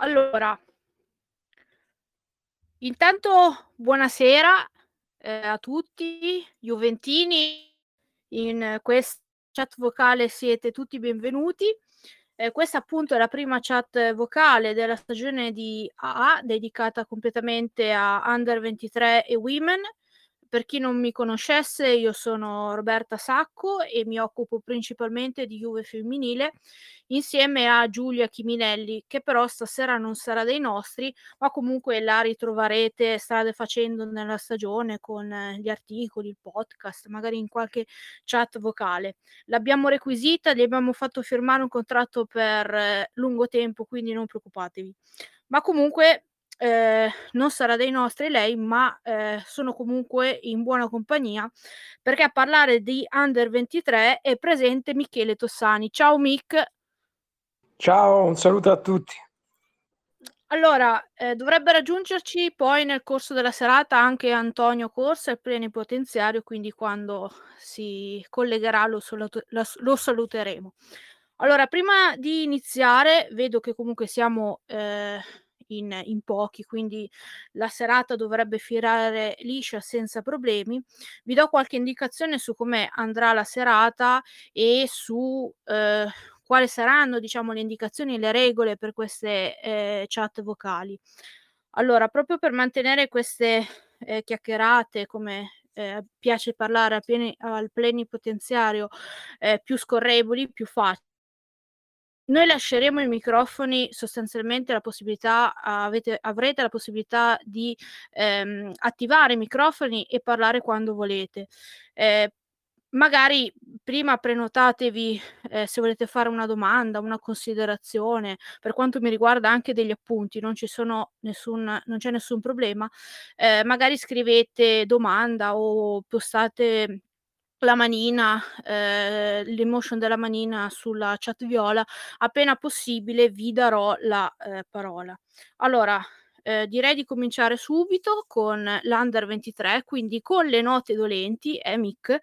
Allora, intanto buonasera eh, a tutti, Juventini. In questa chat vocale siete tutti benvenuti. Eh, questa appunto è la prima chat vocale della stagione di AA dedicata completamente a Under 23 e Women. Per chi non mi conoscesse, io sono Roberta Sacco e mi occupo principalmente di Juve femminile insieme a Giulia Chiminelli, che però stasera non sarà dei nostri, ma comunque la ritroverete strade facendo nella stagione con eh, gli articoli, il podcast, magari in qualche chat vocale. L'abbiamo requisita, gli abbiamo fatto firmare un contratto per eh, lungo tempo, quindi non preoccupatevi. Ma comunque eh, non sarà dei nostri lei, ma eh, sono comunque in buona compagnia perché a parlare di Under 23 è presente Michele Tossani. Ciao Mick. Ciao, un saluto a tutti. Allora, eh, dovrebbe raggiungerci poi nel corso della serata anche Antonio Corsa, il plenipotenziario, quindi quando si collegherà lo, salut- lo saluteremo. Allora, prima di iniziare, vedo che comunque siamo eh, in, in pochi, quindi la serata dovrebbe firare liscia senza problemi. Vi do qualche indicazione su come andrà la serata e su eh, quali saranno diciamo, le indicazioni e le regole per queste eh, chat vocali. Allora, proprio per mantenere queste eh, chiacchierate come eh, piace parlare al, plenipotenziario eh, più scorrevoli, più facili, noi lasceremo i microfoni sostanzialmente la possibilità avete avrete la possibilità di, ehm, attivare i microfoni e parlare quando volete. Ehm, magari prima prenotatevi, ehm, se volete fare una domanda, una considerazione, per quanto mi riguarda anche degli appunti, non nessun non c'è nessun problema. Ehm, magari scrivete domanda o postate la manina, ehm, l'emotion della manina sulla chat viola, appena possibile vi darò la, ehm, parola. Allora, ehm, direi di cominciare subito con l'Under 23, quindi con le note dolenti, eh Mick,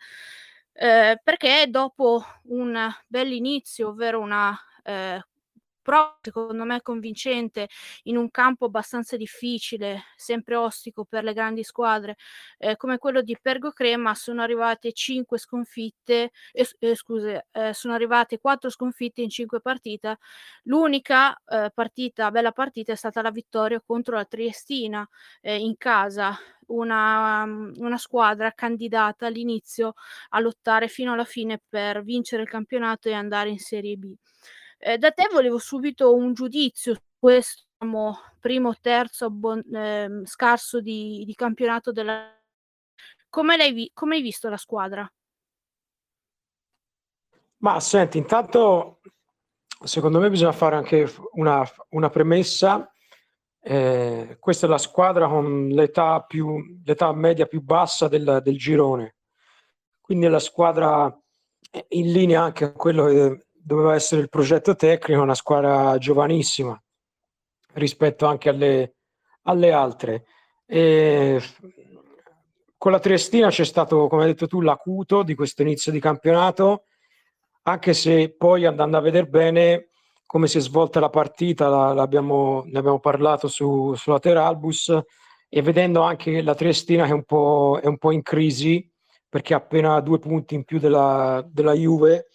ehm, perché dopo un bell'inizio, ovvero una, prova secondo me convincente in un campo abbastanza difficile, sempre ostico per le grandi squadre, eh, come quello di Pergo Crema, sono arrivate 5 sconfitte, eh, eh, eh, sono arrivate 4 sconfitte in 5 partite. L'unica eh, partita, bella partita, è stata la vittoria contro la Triestina eh, in casa, una, una, squadra candidata all'inizio a lottare fino alla fine per vincere il campionato e andare in Serie B. Eh, da te volevo subito un giudizio su questo primo, terzo bon, eh, scarso di, di, campionato della... Come, l'hai come hai visto la squadra? Ma senti, intanto secondo me bisogna fare anche una, una premessa. Eh, questa è la squadra con l'età, più, l'età media più bassa del, del girone, quindi è la squadra in linea anche con quello che doveva essere il progetto tecnico, una squadra giovanissima rispetto anche alle, alle altre. E con la Triestina c'è stato, come hai detto tu, l'acuto di questo inizio di campionato, anche se poi andando a vedere bene come si è svolta la partita, la, ne abbiamo parlato su, sulla Teralbus, e vedendo anche la Triestina che è un po', è un po in crisi, perché ha appena due punti in più della, della Juve,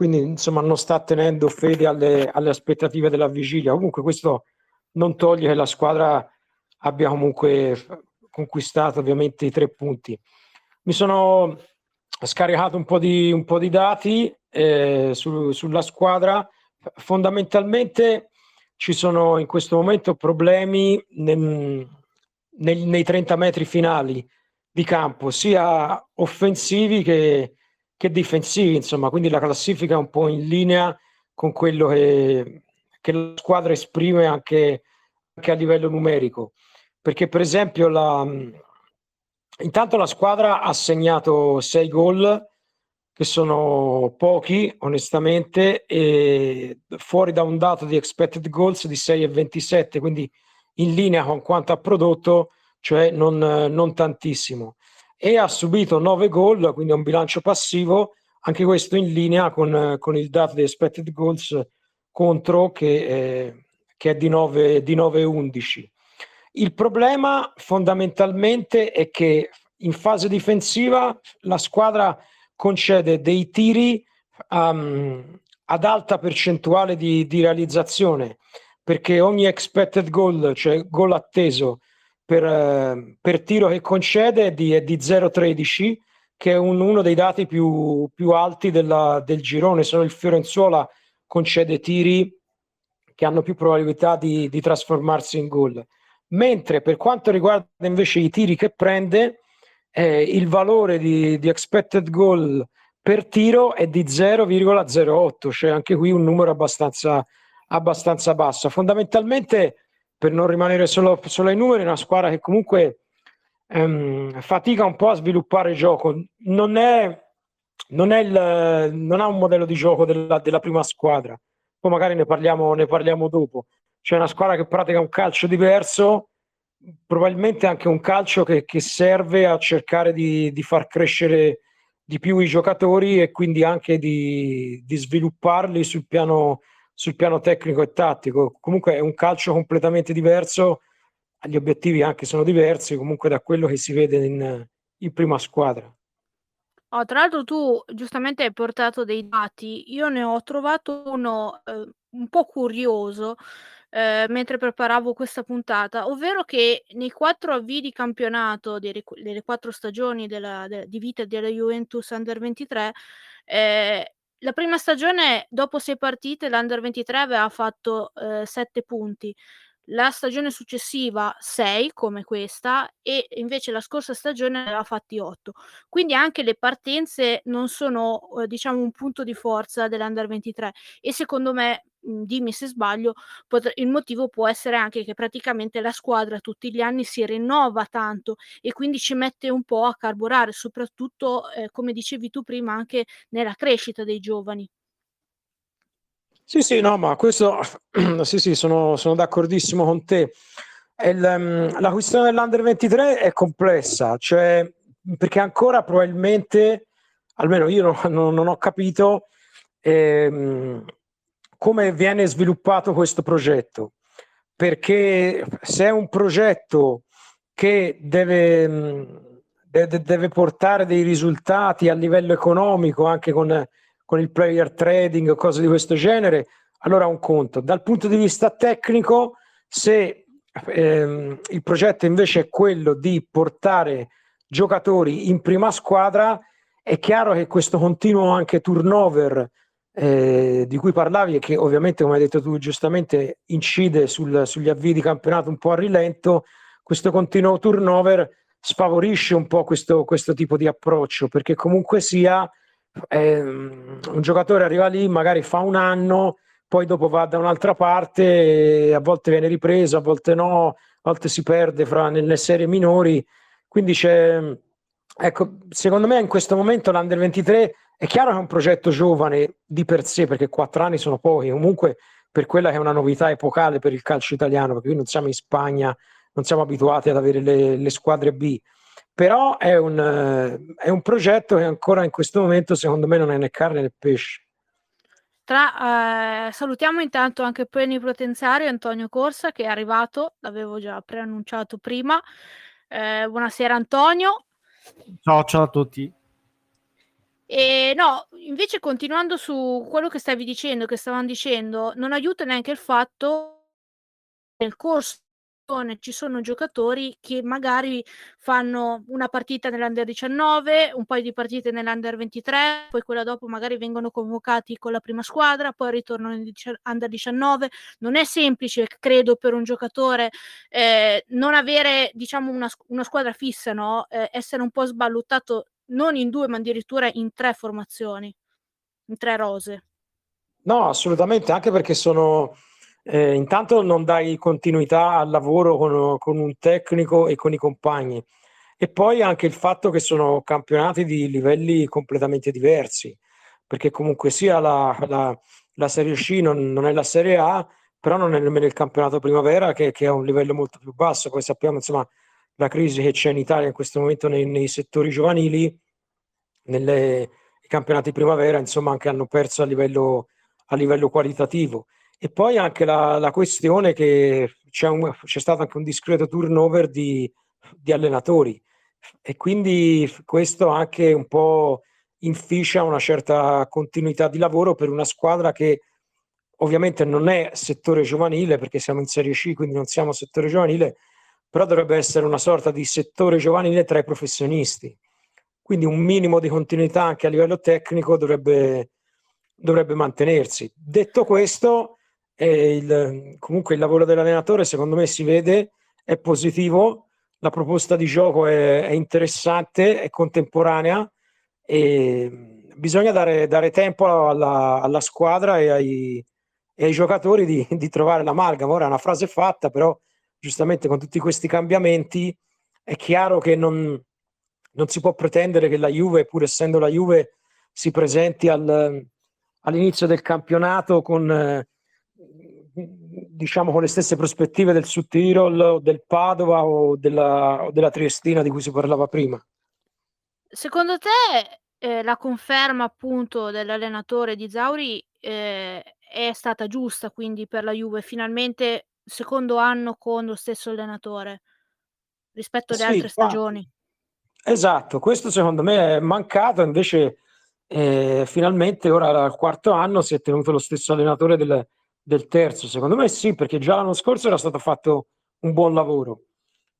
quindi insomma non sta tenendo fede alle, alle, aspettative della vigilia. Comunque questo non toglie che la squadra abbia comunque conquistato ovviamente i tre punti. Mi sono scaricato un po' di, un po di dati eh, su, sulla squadra. Fondamentalmente ci sono in questo momento problemi nel, nel, nei 30 metri finali di campo, sia offensivi che, che difensivi, insomma, quindi la classifica è un po' in linea con quello che, che la squadra esprime anche, anche, a livello numerico. Perché, per esempio, la, intanto la squadra ha segnato 6 gol, che sono pochi, onestamente, e fuori da un dato di expected goals di 6,27, quindi in linea con quanto ha prodotto, cioè non, non tantissimo e ha subito 9 gol, quindi un bilancio passivo, anche questo in linea con, con il dato di expected goals contro che, eh, che è di 9, di 9-11. Il problema fondamentalmente è che in fase difensiva la squadra concede dei tiri um, ad alta percentuale di, di, realizzazione perché ogni expected goal, cioè gol atteso per, uh, per tiro che concede è di, è di 0,13 che è un, uno dei dati più, più alti della, del girone, se no il Fiorenzuola concede tiri che hanno più probabilità di, di trasformarsi in gol mentre per quanto riguarda invece i tiri che prende, eh, il valore di, di, expected goal per tiro è di 0,08, cioè anche qui un numero abbastanza, abbastanza basso. Fondamentalmente, per non rimanere solo, solo ai numeri, è una squadra che comunque ehm, fatica un po' a sviluppare gioco. Non, è, non, è il, non ha un modello di gioco della, della prima squadra. Poi magari ne parliamo, ne parliamo dopo c'è una squadra che pratica un calcio diverso, probabilmente anche un calcio che, che serve a cercare di, di, far crescere di più i giocatori e quindi anche di, di svilupparli sul piano, sul piano tecnico e tattico. Comunque è un calcio completamente diverso, gli obiettivi anche sono diversi, comunque da quello che si vede in, in prima squadra. Oh, tra l'altro tu giustamente hai portato dei dati, io ne ho trovato uno eh, un po' curioso eh, mentre preparavo questa puntata, ovvero che nei quattro avvii di campionato delle, delle quattro stagioni della, de, di vita della Juventus Under 23, eh, la prima stagione, dopo sei partite, l'Under 23 aveva fatto eh, sette punti, la stagione successiva 6 come questa e invece la scorsa stagione ne aveva fatti 8. Quindi anche le partenze non sono eh, diciamo un punto di forza dell'Under 23 e secondo me dimmi se sbaglio, pot- il motivo può essere anche che praticamente la squadra tutti gli anni si rinnova tanto e quindi ci mette un po' a carburare, soprattutto eh, come dicevi tu prima anche nella crescita dei giovani. Sì, sì, no, ma questo, sì, sì, sono, sono d'accordissimo con te. Il, um, la questione dell'Under 23 è complessa, cioè, perché ancora probabilmente, almeno io non, non ho capito ehm, come viene sviluppato questo progetto, perché se è un progetto che deve, deve, deve portare dei risultati a livello economico, anche con con il player trading o cose di questo genere, allora un conto. Dal punto di vista tecnico, se ehm, il progetto invece è quello di portare giocatori in prima squadra, è chiaro che questo continuo anche turnover eh, di cui parlavi e che ovviamente, come hai detto tu giustamente, incide sul, sugli avvii di campionato un po' a rilento, questo continuo turnover sfavorisce un po' questo, questo tipo di approccio, perché comunque sia eh, un giocatore arriva lì, magari fa un anno, poi dopo va da un'altra parte, a volte viene ripreso, a volte no, a volte si perde fra, nelle serie minori. Quindi c'è, ecco, secondo me in questo momento l'Under 23 è chiaro che è un progetto giovane di per sé, perché quattro anni sono pochi, comunque per quella che è una novità epocale per il calcio italiano, perché qui non siamo in Spagna, non siamo abituati ad avere le, le squadre B però è un, eh, è un progetto che ancora in questo momento secondo me non è né carne né pesce. Tra, eh, salutiamo intanto anche il plenipotenziario Antonio Corsa che è arrivato, l'avevo già preannunciato prima. Eh, buonasera Antonio. Ciao, ciao a tutti. E no, invece continuando su quello che stavi dicendo, che stavano dicendo, non aiuta neanche il fatto nel corso ci sono giocatori che magari fanno una partita nell'Under 19, un paio di partite nell'Under 23, poi quella dopo magari vengono convocati con la prima squadra, poi ritornano nell'Under 19. Non è semplice, credo, per un giocatore eh, non avere diciamo una, una squadra fissa, no? eh, essere un po' sballottato non in due, ma addirittura in tre formazioni, in tre rose. No, assolutamente, anche perché sono eh, intanto non dai continuità al lavoro con, con, un tecnico e con i compagni e poi anche il fatto che sono campionati di livelli completamente diversi perché comunque sia la, la, la Serie C non, non, è la Serie A però non è nemmeno il campionato primavera che, che, è un livello molto più basso poi sappiamo insomma la crisi che c'è in Italia in questo momento nei, nei settori giovanili nelle, i campionati primavera insomma anche hanno perso a livello, a livello qualitativo. E poi anche la, la questione che c'è, un, c'è, stato anche un discreto turnover di, di, allenatori. E quindi questo anche un po' inficia una certa continuità di lavoro per una squadra che ovviamente non è settore giovanile perché siamo in Serie C, quindi non siamo settore giovanile, però dovrebbe essere una sorta di settore giovanile tra i professionisti. Quindi un minimo di continuità anche a livello tecnico dovrebbe, dovrebbe mantenersi. Detto questo, eh, il, comunque il lavoro dell'allenatore secondo me si vede, è positivo, la proposta di gioco è, è interessante, è contemporanea e bisogna dare, dare tempo alla, alla squadra e ai, e ai giocatori di, di trovare l'amalgama. Ora è una frase fatta, però giustamente con tutti questi cambiamenti è chiaro che non, non si può pretendere che la Juve, pur essendo la Juve, si presenti al, all'inizio del campionato con, diciamo, con le stesse prospettive del Sud Tirol, del Padova o della, o della Triestina di cui si parlava prima. Secondo te eh, la conferma appunto dell'allenatore di Zauri eh, è stata giusta quindi per la Juve, finalmente secondo anno con lo stesso allenatore rispetto alle sì, altre stagioni. Esatto, questo secondo me è mancato, invece eh, finalmente ora al quarto anno si è tenuto lo stesso allenatore del, del, terzo, secondo me sì, perché già l'anno scorso era stato fatto un buon lavoro.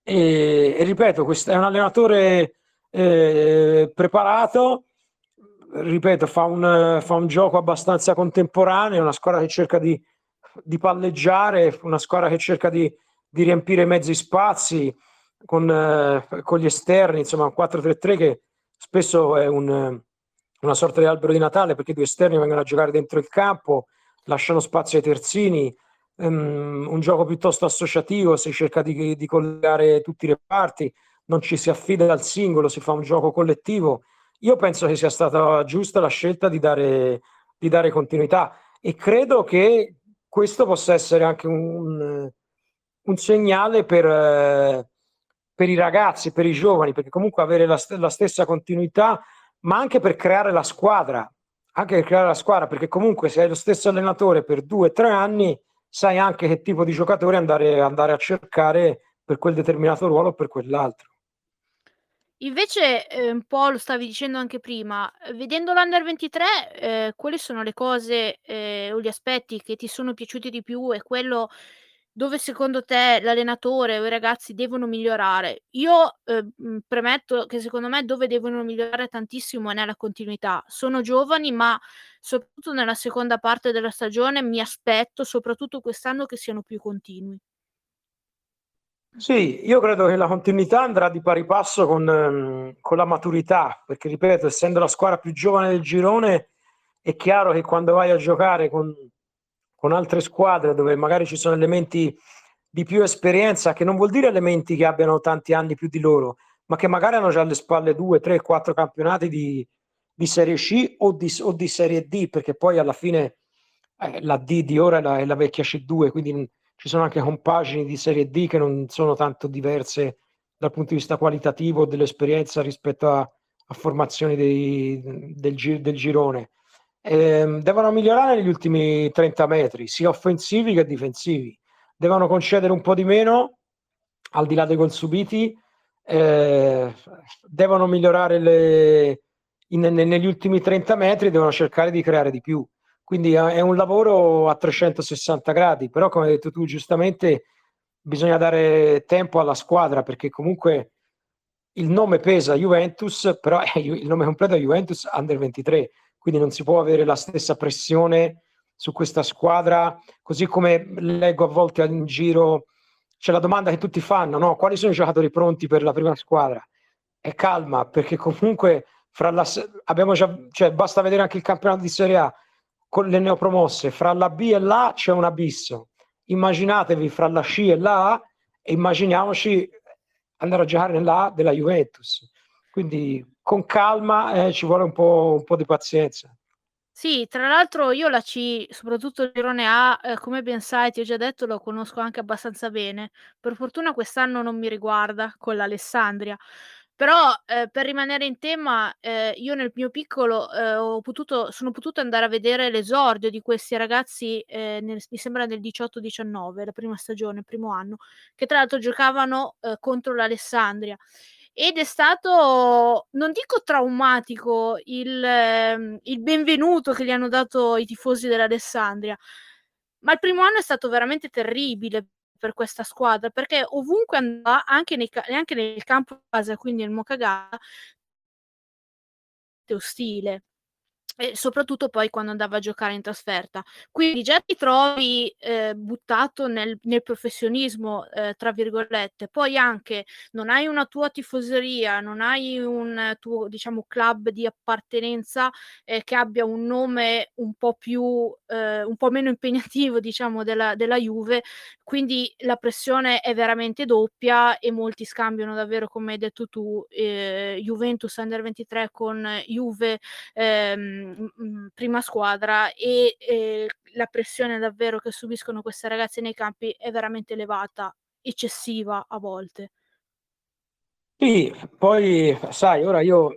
E, e ripeto, questo è un allenatore eh, preparato, ripeto, fa un, fa un, gioco abbastanza contemporaneo, una squadra che cerca di, di palleggiare, una squadra che cerca di, di riempire mezzi spazi con, eh, con, gli esterni, insomma un 4-3-3 che spesso è un, una sorta di albero di Natale perché i due esterni vengono a giocare dentro il campo, lasciano spazio ai terzini, um, un gioco piuttosto associativo, si cerca di, di collegare tutti i reparti, non ci si affida al singolo, si fa un gioco collettivo. Io penso che sia stata giusta la scelta di dare, di dare continuità e credo che questo possa essere anche un, un segnale per, per, i ragazzi, per i giovani, perché comunque avere la, la, stessa continuità, ma anche per creare la squadra, anche per creare la squadra, perché comunque se hai lo stesso allenatore per due o tre anni, sai anche che tipo di giocatore andare, andare a cercare per quel determinato ruolo o per quell'altro. Invece, ehm, un po' lo stavi dicendo anche prima, vedendo l'Under 23, ehm, quali sono le cose, ehm, o gli aspetti che ti sono piaciuti di più e quello dove secondo te l'allenatore o i ragazzi devono migliorare? Io, ehm, premetto che secondo me dove devono migliorare tantissimo è nella continuità. Sono giovani, ma soprattutto nella seconda parte della stagione mi aspetto, soprattutto quest'anno, che siano più continui. Sì, io credo che la continuità andrà di pari passo con, ehm, con la maturità, perché ripeto, essendo la squadra più giovane del girone, è chiaro che quando vai a giocare con, con altre squadre dove magari ci sono elementi di più esperienza, che non vuol dire elementi che abbiano tanti anni più di loro, ma che magari hanno già alle spalle due, tre, quattro campionati di, di Serie C o di, o di, Serie D, perché poi alla fine eh, la D di ora è la, è la vecchia C2, quindi ci sono anche compagini di Serie D che non sono tanto diverse dal punto di vista qualitativo dell'esperienza rispetto a, a formazioni dei, del, del, girone. Eh, devono migliorare negli ultimi 30 metri, sia offensivi che difensivi. Devono concedere un po' di meno, al di là dei gol subiti. Eh, devono migliorare le, in, negli ultimi 30 metri, devono cercare di creare di più. Quindi eh, è un lavoro a 360 gradi, però come hai detto tu giustamente bisogna dare tempo alla squadra perché comunque il nome pesa Juventus, però il nome completo è Juventus Under 23, quindi non si può avere la stessa pressione su questa squadra, così come leggo a volte in giro, c'è la domanda che tutti fanno, no? quali sono i giocatori pronti per la prima squadra? E calma, perché comunque fra la, abbiamo già, cioè, basta vedere anche il campionato di Serie A, con le neopromosse, fra la B e la c'è un abisso. Immaginatevi fra la C e la e immaginiamoci andare a giocare nella della Juventus. Quindi con calma eh, ci vuole un po', un po', di pazienza. Sì, tra l'altro io la C, soprattutto il girone A, eh, come ben sai, ti ho già detto, lo conosco anche abbastanza bene. Per fortuna quest'anno non mi riguarda con l'Alessandria Però, ehm, per rimanere in tema, ehm, io nel mio piccolo, ehm, ho potuto sono potuta andare a vedere l'esordio di questi ragazzi, ehm, nel mi sembra nel 18-19, la prima stagione, il primo anno, che tra l'altro giocavano, ehm, contro l'Alessandria. Ed è stato, non dico traumatico, il mhmm, il benvenuto che gli hanno dato i tifosi dell'Alessandria, ma il primo anno è stato veramente terribile per questa squadra, perché ovunque andava, anche nei anche nel campo base, quindi nel Mokagà ostile e soprattutto poi quando andava a giocare in trasferta. Quindi già ti trovi, ehm, buttato nel nel "professionismo", ehm, tra virgolette, poi anche non hai una tua tifoseria, non hai un tuo, diciamo, club di appartenenza, ehm, che abbia un nome un po' più ehm, un po' meno impegnativo diciamo della della Juve, quindi la pressione è veramente doppia e molti scambiano davvero, come hai detto tu, ehm, Juventus Under 23 con Juve, ehm mhmm, prima squadra e, ehm, la pressione davvero che subiscono queste ragazze nei campi è veramente elevata, eccessiva a volte. Sì, poi sai, ora io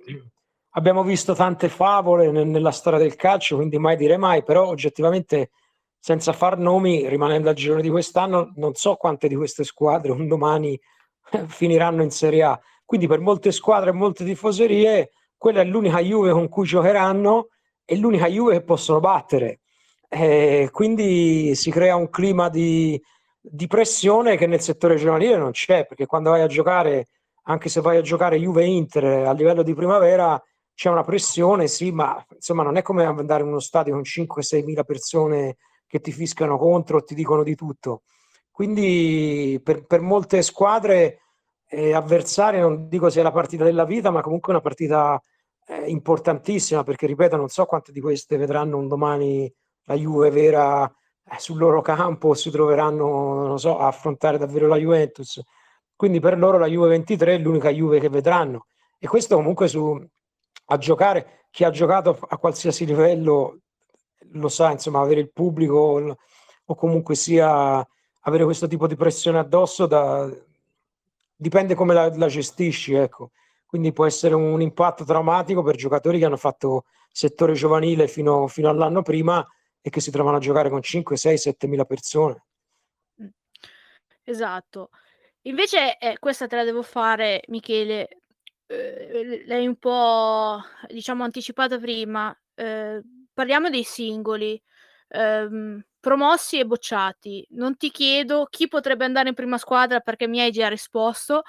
abbiamo visto tante favole ne nella storia del calcio, quindi mai dire mai, però oggettivamente senza far nomi, rimanendo al girone di quest'anno, non so quante di queste squadre un domani finiranno in Serie A. Quindi per molte squadre e molte tifoserie quella è l'unica Juve con cui giocheranno è l'unica Juve che possono battere. Eh, quindi si crea un clima di, di, pressione che nel settore giovanile non c'è, perché quando vai a giocare, anche se vai a giocare Juve-Inter a livello di primavera, c'è una pressione, sì, ma insomma non è come andare in uno stadio con 5-6 mila persone che ti fiscano contro ti dicono di tutto. Quindi per, per molte squadre eh, avversarie, non dico sia la partita della vita, ma comunque una partita eh, importantissima perché, ripeto, non so quante di queste vedranno un domani la Juve vera eh, sul loro campo si troveranno, non so, a affrontare davvero la Juventus. Quindi per loro la Juve 23 è l'unica Juve che vedranno. E questo comunque su, a giocare, chi ha giocato a qualsiasi livello lo sa, insomma, avere il pubblico o comunque sia avere questo tipo di pressione addosso da, dipende come la, la gestisci, ecco quindi può essere un impatto traumatico per giocatori che hanno fatto settore giovanile fino, fino all'anno prima e che si trovano a giocare con 5, 6, 7 mila persone. Mm. Esatto. Invece, eh, questa te la devo fare, Michele. Eh, l'hai un po', diciamo, anticipata prima. Eh, parliamo dei singoli. Ehm, promossi e bocciati. Non ti chiedo chi potrebbe andare in prima squadra perché mi hai già risposto,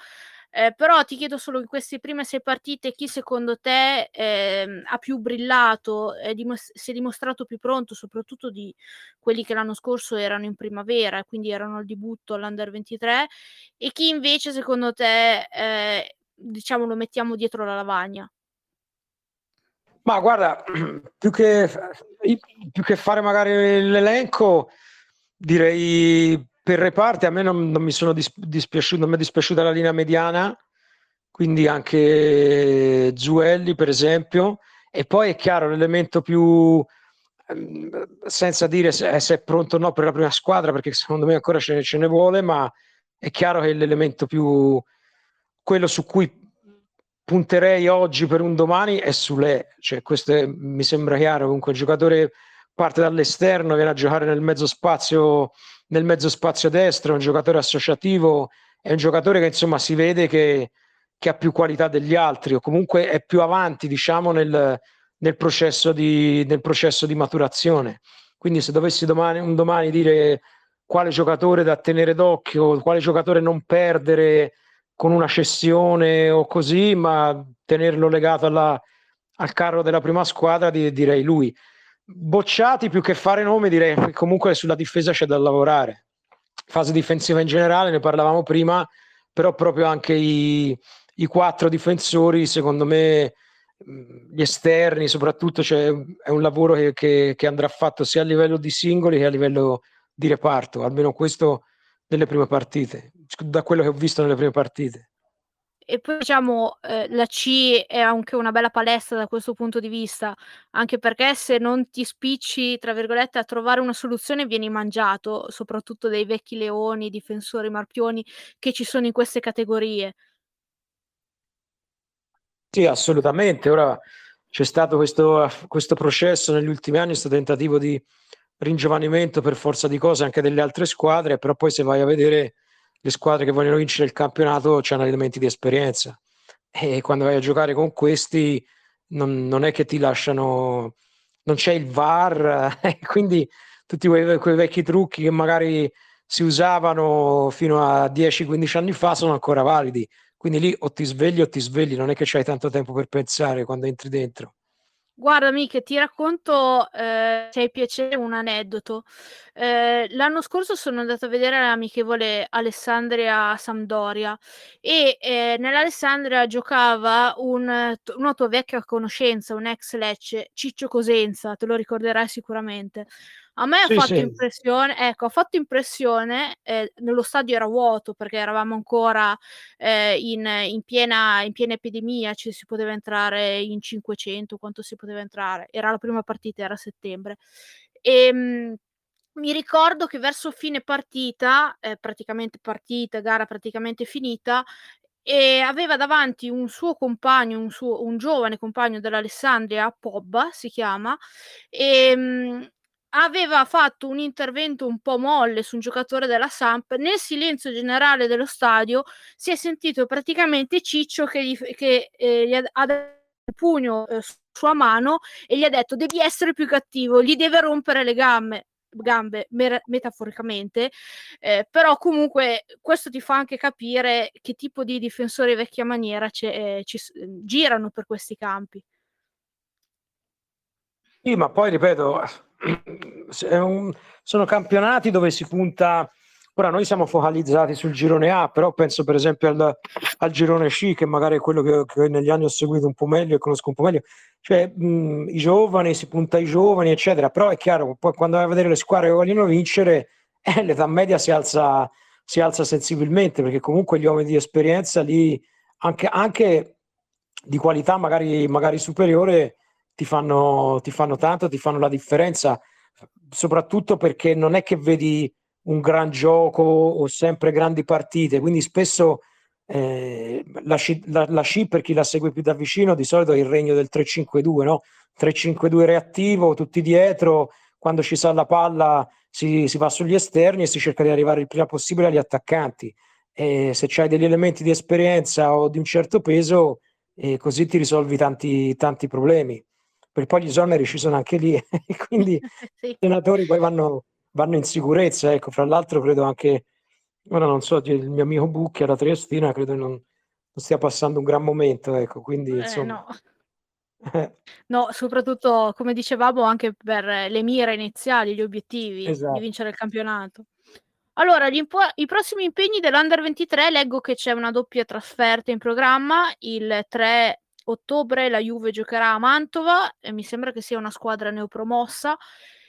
eh, però ti chiedo solo in queste prime sei partite chi secondo te eh, ha più brillato, è dimos- si è dimostrato più pronto, soprattutto di quelli che l'anno scorso erano in primavera, quindi erano al debutto all'Under 23, e chi invece secondo te, eh, diciamo, lo mettiamo dietro la lavagna? Ma guarda, più che, più che fare magari l'elenco, direi per reparti a me non, non mi sono dis- dispiaciuto, non mi è dispiaciuta la linea mediana, quindi anche Zuelli per esempio, e poi è chiaro l'elemento più ehm, senza dire se, se, è pronto o no per la prima squadra, perché secondo me ancora ce ne, ce ne vuole, ma è chiaro che l'elemento più quello su cui punterei oggi per un domani è Sule, cioè questo è, mi sembra chiaro, comunque il giocatore parte dall'esterno, viene a giocare nel mezzo spazio nel mezzo spazio destro, è un giocatore associativo, è un giocatore che insomma si vede che, che ha più qualità degli altri o comunque è più avanti diciamo nel, nel, processo, di, nel processo di maturazione. Quindi se dovessi domani, un domani dire quale giocatore da tenere d'occhio, quale giocatore non perdere con una cessione o così, ma tenerlo legato alla, al carro della prima squadra, direi lui bocciati più che fare nome, direi che comunque sulla difesa c'è da lavorare. Fase difensiva in generale, ne parlavamo prima, però proprio anche i, i quattro difensori, secondo me, gli esterni soprattutto, cioè, è un lavoro che, che, che andrà fatto sia a livello di singoli che a livello di reparto, almeno questo nelle prime partite, da quello che ho visto nelle prime partite. E poi diciamo, ehm, la C è anche una bella palestra da questo punto di vista, anche perché se non ti spicci, tra virgolette, "a trovare una soluzione" vieni mangiato, soprattutto dai vecchi leoni, difensori marpioni che ci sono in queste categorie. Sì, assolutamente. Ora c'è stato questo, questo processo negli ultimi anni, questo tentativo di ringiovanimento per forza di cose anche delle altre squadre, però poi se vai a vedere le squadre che vogliono vincere il campionato hanno elementi di esperienza e quando vai a giocare con questi non, non è che ti lasciano, non c'è il VAR, quindi tutti quei, quei, vecchi trucchi che magari si usavano fino a 10-15 anni fa sono ancora validi. Quindi lì o ti svegli o ti svegli, non è che c'hai tanto tempo per pensare quando entri dentro. Guarda, Miche, ti racconto, eh, se hai piacere, un aneddoto. Eh, l'anno scorso sono andata a vedere l'amichevole Alessandria-Sampdoria e eh, nell'Alessandria giocava un, una tua vecchia conoscenza, un ex Lecce, Ciccio Cosenza, te lo ricorderai sicuramente. A me sì, ha fatto sì. impressione, ecco, ha fatto impressione, eh, nello stadio era vuoto perché eravamo ancora eh, in, in, piena, in, piena, epidemia, ci si poteva entrare in 500, quanto si poteva entrare, era la prima partita, era a settembre. E, ehm, mh, mi ricordo che verso fine partita, eh, praticamente partita, gara praticamente finita, e aveva davanti un suo compagno, un, suo, un giovane compagno dell'Alessandria, Pobba si chiama, e, mh, aveva fatto un intervento un po' molle su un giocatore della Samp, nel silenzio generale dello stadio si è sentito praticamente Ciccio che gli, che, eh, gli ha, dato il pugno eh, sua mano e gli ha detto devi essere più cattivo, gli deve rompere le gambe gambe mer- metaforicamente, eh, però comunque questo ti fa anche capire che tipo di difensori vecchia maniera eh, ci, girano per questi campi. Sì, ma poi ripeto, un, sono campionati dove si punta. Ora noi siamo focalizzati sul girone A, però penso per esempio al, al girone C, che magari è quello che, che, negli anni ho seguito un po' meglio e conosco un po' meglio. Cioè, mh, i giovani, si punta ai giovani, eccetera. Però è chiaro, poi quando vai a vedere le squadre che vogliono vincere, eh, l'età media si alza, si alza sensibilmente, perché comunque gli uomini di esperienza lì, anche, anche di qualità magari, magari superiore, ti fanno, ti fanno tanto, ti fanno la differenza, soprattutto perché non è che vedi un gran gioco o sempre grandi partite, quindi spesso eh, la, la, la sci per chi la segue più da vicino di solito è il regno del 3-5-2, no? 3-5-2 reattivo, tutti dietro, quando ci sa la palla si, si, va sugli esterni e si cerca di arrivare il prima possibile agli attaccanti. E se hai degli elementi di esperienza o di un certo peso, eh, così ti risolvi tanti, tanti problemi perché poi gli esoneri ci sono anche lì, quindi sì. i senatori poi vanno, vanno, in sicurezza. Ecco, fra l'altro credo anche, ora non so, il mio amico Bucchi alla Triestina credo non, non stia passando un gran momento, ecco, quindi eh, insomma... No. no. soprattutto come dicevamo anche per le mire iniziali, gli obiettivi esatto. di vincere il campionato. Allora, impo- i prossimi impegni dell'Under 23 leggo che c'è una doppia trasferta in programma il 3 ottobre la Juve giocherà a Mantova, e mi sembra che sia una squadra neopromossa.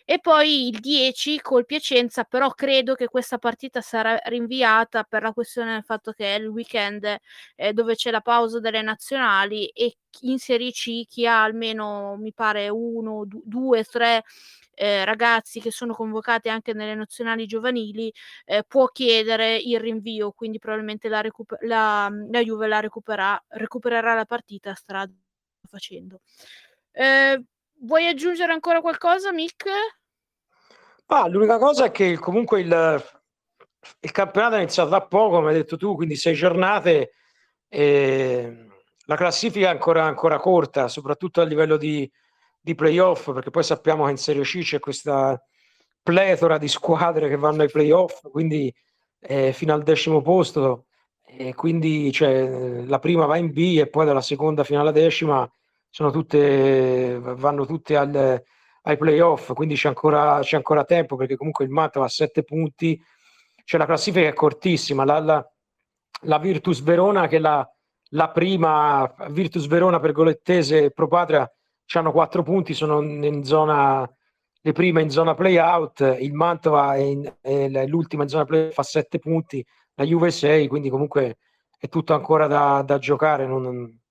E poi il 10 col Piacenza, però credo che questa partita sarà rinviata per la questione del fatto che è il weekend eh, dove c'è la pausa delle nazionali e in Serie C chi ha almeno, mi pare, uno, due, tre eh, ragazzi che sono convocati anche nelle nazionali giovanili eh, può chiedere il rinvio, quindi probabilmente la, recuper- la, la Juve la recupera- recupererà la partita strada facendo. Eh, vuoi aggiungere ancora qualcosa, Mick? Ah, l'unica cosa è che comunque il, il campionato è iniziato da poco, come hai detto tu, quindi sei giornate. E la classifica è ancora, ancora corta, soprattutto a livello di, di playoff, perché poi sappiamo che in Serie C c'è questa pletora di squadre che vanno ai playoff, quindi eh, fino al decimo posto, e quindi cioè, la prima va in B e poi dalla seconda fino alla decima sono tutte, vanno tutte al, ai playoff, quindi c'è ancora, c'è ancora tempo perché comunque il Mantova ha sette punti, cioè la classifica è cortissima, la, la, la Virtus Verona che la, la prima Virtus Verona per Golettese Pro Patria hanno quattro punti, sono in zona, le prime in zona play-out, il Mantova è, in, è l'ultima in zona play fa sette punti, la Juve 6, quindi comunque è tutto ancora da, da giocare. Non,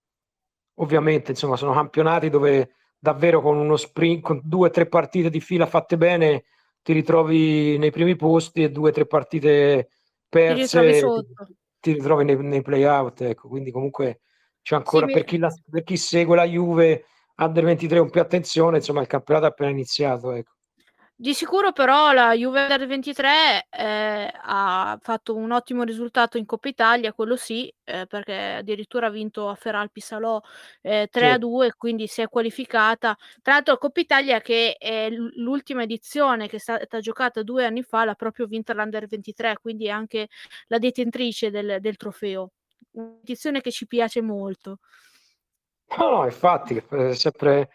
ovviamente, insomma, sono campionati dove davvero con uno sprint, con due o tre partite di fila fatte bene, ti ritrovi nei primi posti e due o tre partite perse, ti ritrovi, ti, ti ritrovi nei, nei play-out. Ecco. Quindi comunque c'è ancora Sì, per chi la per chi segue la Juve under 23 con più attenzione, insomma il campionato è appena iniziato, ecco. Di sicuro però la Juve under 23, ehm, ha fatto un ottimo risultato in Coppa Italia, quello sì, ehm, perché addirittura ha vinto a Feralpi Salò, ehm, 3 a Sì. 2, quindi si è qualificata. Tra l'altro Coppa Italia che è l'u l'ultima edizione che è stata giocata 2 anni fa, l'ha proprio vinta l'under 23, quindi è anche la detentrice del del trofeo. Un'edizione che ci piace molto. No, no, infatti, è sempre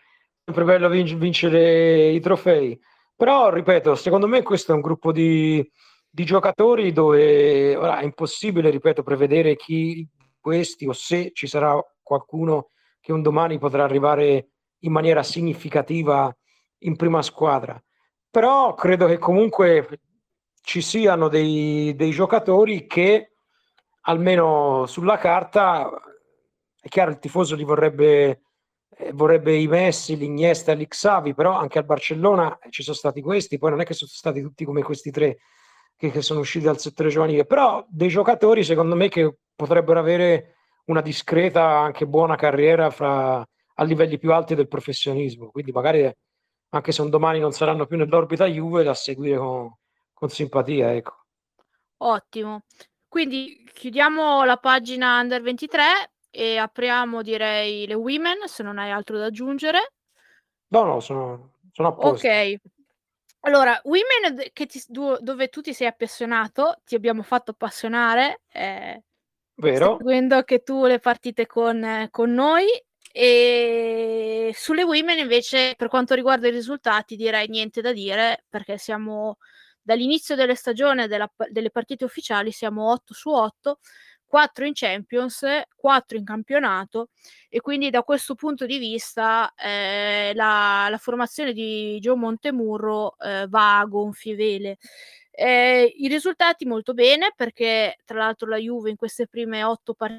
sempre bello vinc vincere i trofei. Però ripeto, secondo me questo è un gruppo di di giocatori dove ora è impossibile, ripeto, prevedere chi questi o se ci sarà qualcuno che un domani potrà arrivare in maniera significativa in prima squadra. Però credo che comunque ci siano dei dei giocatori che, almeno sulla carta è chiaro il tifoso li vorrebbe ehm, vorrebbe i Messi, l'Iniesta, l'Xavi, però anche al Barcellona ci son stati questi, poi non è che son stati tutti come questi 3 che che sono usciti dal settore giovanile, però dei giocatori secondo me che potrebbero avere una discreta, anche buona carriera fra a livelli più alti del professionismo. Quindi magari anche se un domani non saranno più nell'orbita Juve, da seguire con con simpatia, ecco. Ottimo. Quindi chiudiamo la pagina under 23 e apriamo direi le women, se non hai altro da aggiungere. No, no, sono sono a posto. Okay. Allora, women ti dove tu ti sei appassionato, ti abbiamo fatto appassionare, ehm, Vero. seguendo anche tu le partite con con noi. Ehm, sulle women invece, per quanto riguarda i risultati, direi niente da dire, perché siamo dall'inizio delle stagione della delle partite ufficiali siamo 8 su 8, 4 in Champions, 4 in campionato e quindi da questo punto di vista, ehm, la la formazione di Joe Montemurro, ehm, va a gonfie vele. Ehm, i risultati molto bene, perché tra l'altro la Juve in queste prime 8 par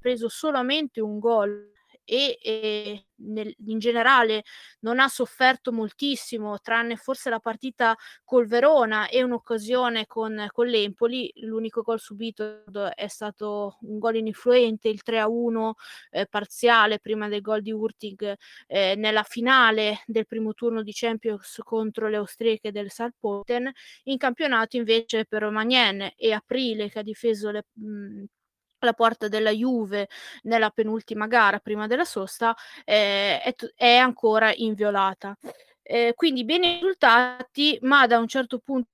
preso solamente 1 gol e, ehm, nel in generale non ha sofferto moltissimo, tranne forse la partita col Verona e un'occasione con con l'Empoli. L'unico gol subito è stato un gol ininfluente, il 3 a 1, ehm, parziale prima del gol di Hurtig, ehm, nella finale del primo turno di Champions contro le austriache del Saarbrücken. In campionato invece per Maignan e Aprile che ha difeso le mhmm, la porta della Juve nella penultima gara prima della sosta, ehm, è è ancora inviolata. Ehm, quindi bene risultati, ma da un certo punto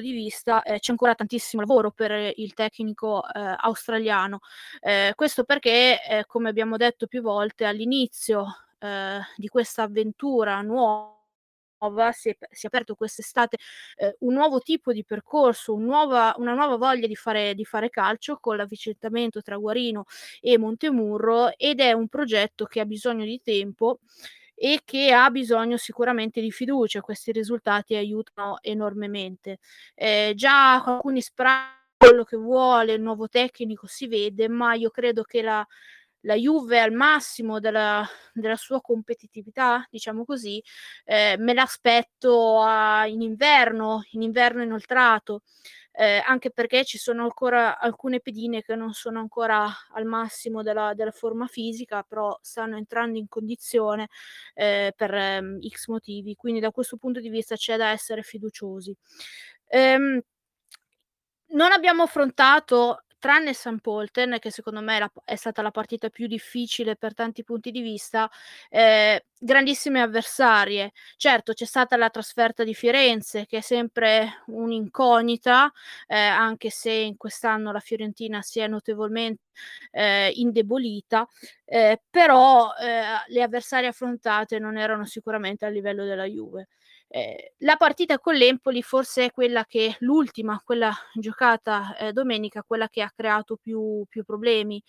di vista, ehm, c'è ancora tantissimo lavoro per il tecnico, ehm, australiano. Ehm, questo perché, ehm, come abbiamo detto più volte all'inizio, ehm, di questa avventura nuova si è si è aperto quest'estate, ehm, un nuovo tipo di percorso, un nuova una nuova voglia di fare di fare calcio con l'avvicendamento tra Guarino e Montemurro ed è un progetto che ha bisogno di tempo e che ha bisogno sicuramente di fiducia. Questi risultati aiutano enormemente. Ehm, già alcuni quello che vuole il nuovo tecnico si vede, ma io credo che la la Juve al massimo della della sua competitività, diciamo così, ehm, me l'aspetto a in inverno, in inverno inoltrato, ehm, anche perché ci sono ancora alcune pedine che non sono ancora al massimo della della forma fisica, però stanno entrando in condizione, ehm, per X motivi. Quindi da questo punto di vista c'è da essere fiduciosi. Ehm, non abbiamo affrontato, tranne St. Pölten, che secondo me è la è stata la partita più difficile per tanti punti di vista, ehm, grandissime avversarie. Certo, c'è stata la trasferta di Firenze, che è sempre un'incognita, ehm, anche se in quest'anno la Fiorentina si è notevolmen ehm, indebolita, ehm, però, ehm, le avversarie affrontate non erano sicuramente a livello della Juve. Ehm, la partita con l'Empoli forse è quella che l'ultima, quella giocata, ehm, domenica, quella che ha creato più più problemi.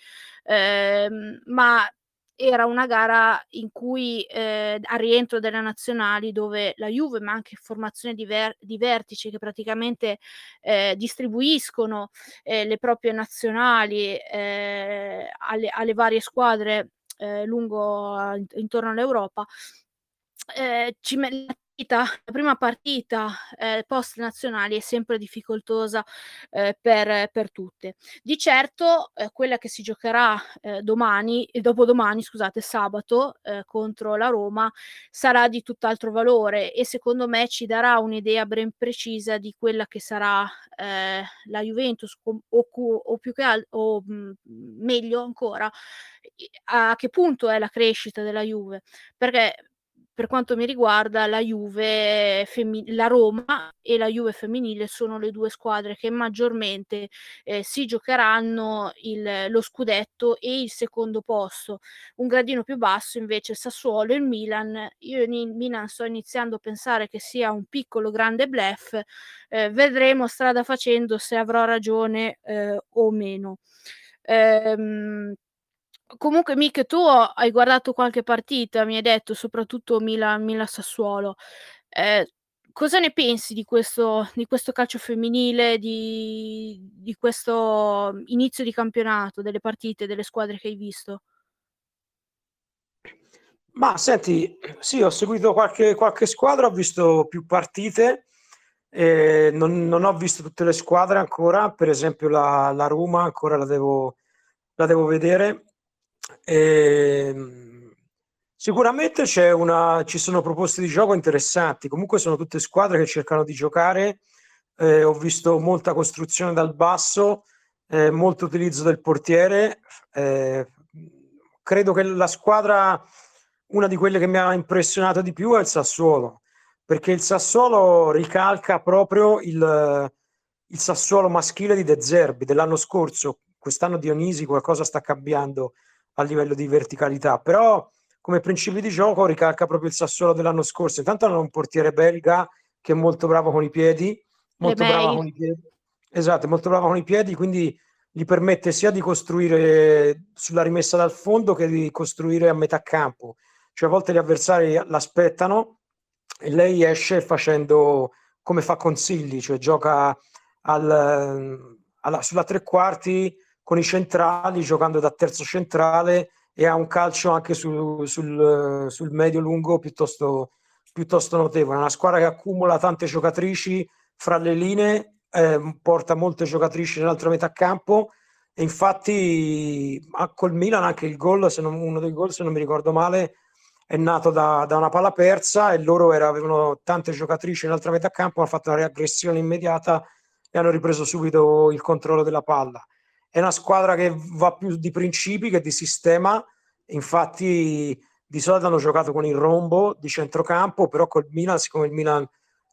Ehm, ma era una gara in cui, ehm, a rientro delle nazionali dove la Juve, ma anche formazione di ver di vertici che praticamente, ehm, distribuiscono, ehm, le proprie nazionali, ehm, alle alle varie squadre, ehm, lungo intorno all'Europa, ehm, ci me la prima partita eh, post nazionali è sempre difficoltosa eh, per, per, tutte. Di certo eh, quella che si giocherà eh, domani e dopodomani, scusate, sabato eh, contro la Roma sarà di tutt'altro valore e secondo me ci darà un'idea ben precisa di quella che sarà eh, la Juventus o, o, o più che altro, o mh, meglio ancora, a che punto è la crescita della Juve, perché per quanto mi riguarda, la Juve, femmi- la Roma e la Juve femminile sono le due squadre che maggiormente eh, si giocheranno il, lo scudetto e il secondo posto. Un gradino più basso invece il Sassuolo e il Milan. Io in Milan sto iniziando a pensare che sia un piccolo grande bluff. Eh, vedremo strada facendo se avrò ragione eh, o meno. Ehm, Comunque Mick, tu hai guardato qualche partita, mi hai detto, soprattutto Milan, Milan Sassuolo. Eh, cosa ne pensi di questo, di questo calcio femminile, di, di, questo inizio di campionato, delle partite, delle squadre che hai visto? Ma senti, sì, ho seguito qualche, qualche squadra, ho visto più partite, eh, non, non, ho visto tutte le squadre ancora, per esempio la, la Roma ancora la devo, la devo vedere e, ehm, sicuramente una, ci sono proposte di gioco interessanti, comunque sono tutte squadre che cercano di giocare, eh, ho visto molta costruzione dal basso, eh, molto utilizzo del portiere, eh, credo che la squadra, una di quelle che mi ha impressionato di più è il Sassuolo, perché il Sassuolo ricalca proprio il, il Sassuolo maschile di De Zerbi dell'anno scorso, quest'anno Dionisi qualcosa sta cambiando a livello di verticalità, però come principio di gioco ricalca proprio il Sassuolo dell'anno scorso. Intanto hanno un portiere belga che è molto bravo con i piedi, molto brava con i piedi. Esatto, molto brava con i piedi, quindi gli permette sia di costruire sulla rimessa dal fondo che di costruire a metà campo. Cioè a volte gli avversari l'aspettano e lei esce facendo come fa consigli, cioè gioca al, alla, sulla tre quarti con i centrali, giocando da terzo centrale e ha un calcio anche sul, sul, sul medio-lungo piuttosto, piuttosto notevole. Una squadra che accumula tante giocatrici fra le linee, eh, porta molte giocatrici nell'altra metà campo e infatti col Milan anche il gol, non, uno dei gol se non mi ricordo male, è nato da, da una palla persa e loro era, avevano tante giocatrici nell'altra metà campo, hanno fatto una reaggressione immediata e hanno ripreso subito il controllo della palla è una squadra che va più di principi che di sistema, infatti di solito hanno giocato con il rombo di centrocampo, però col Milan, siccome il Milan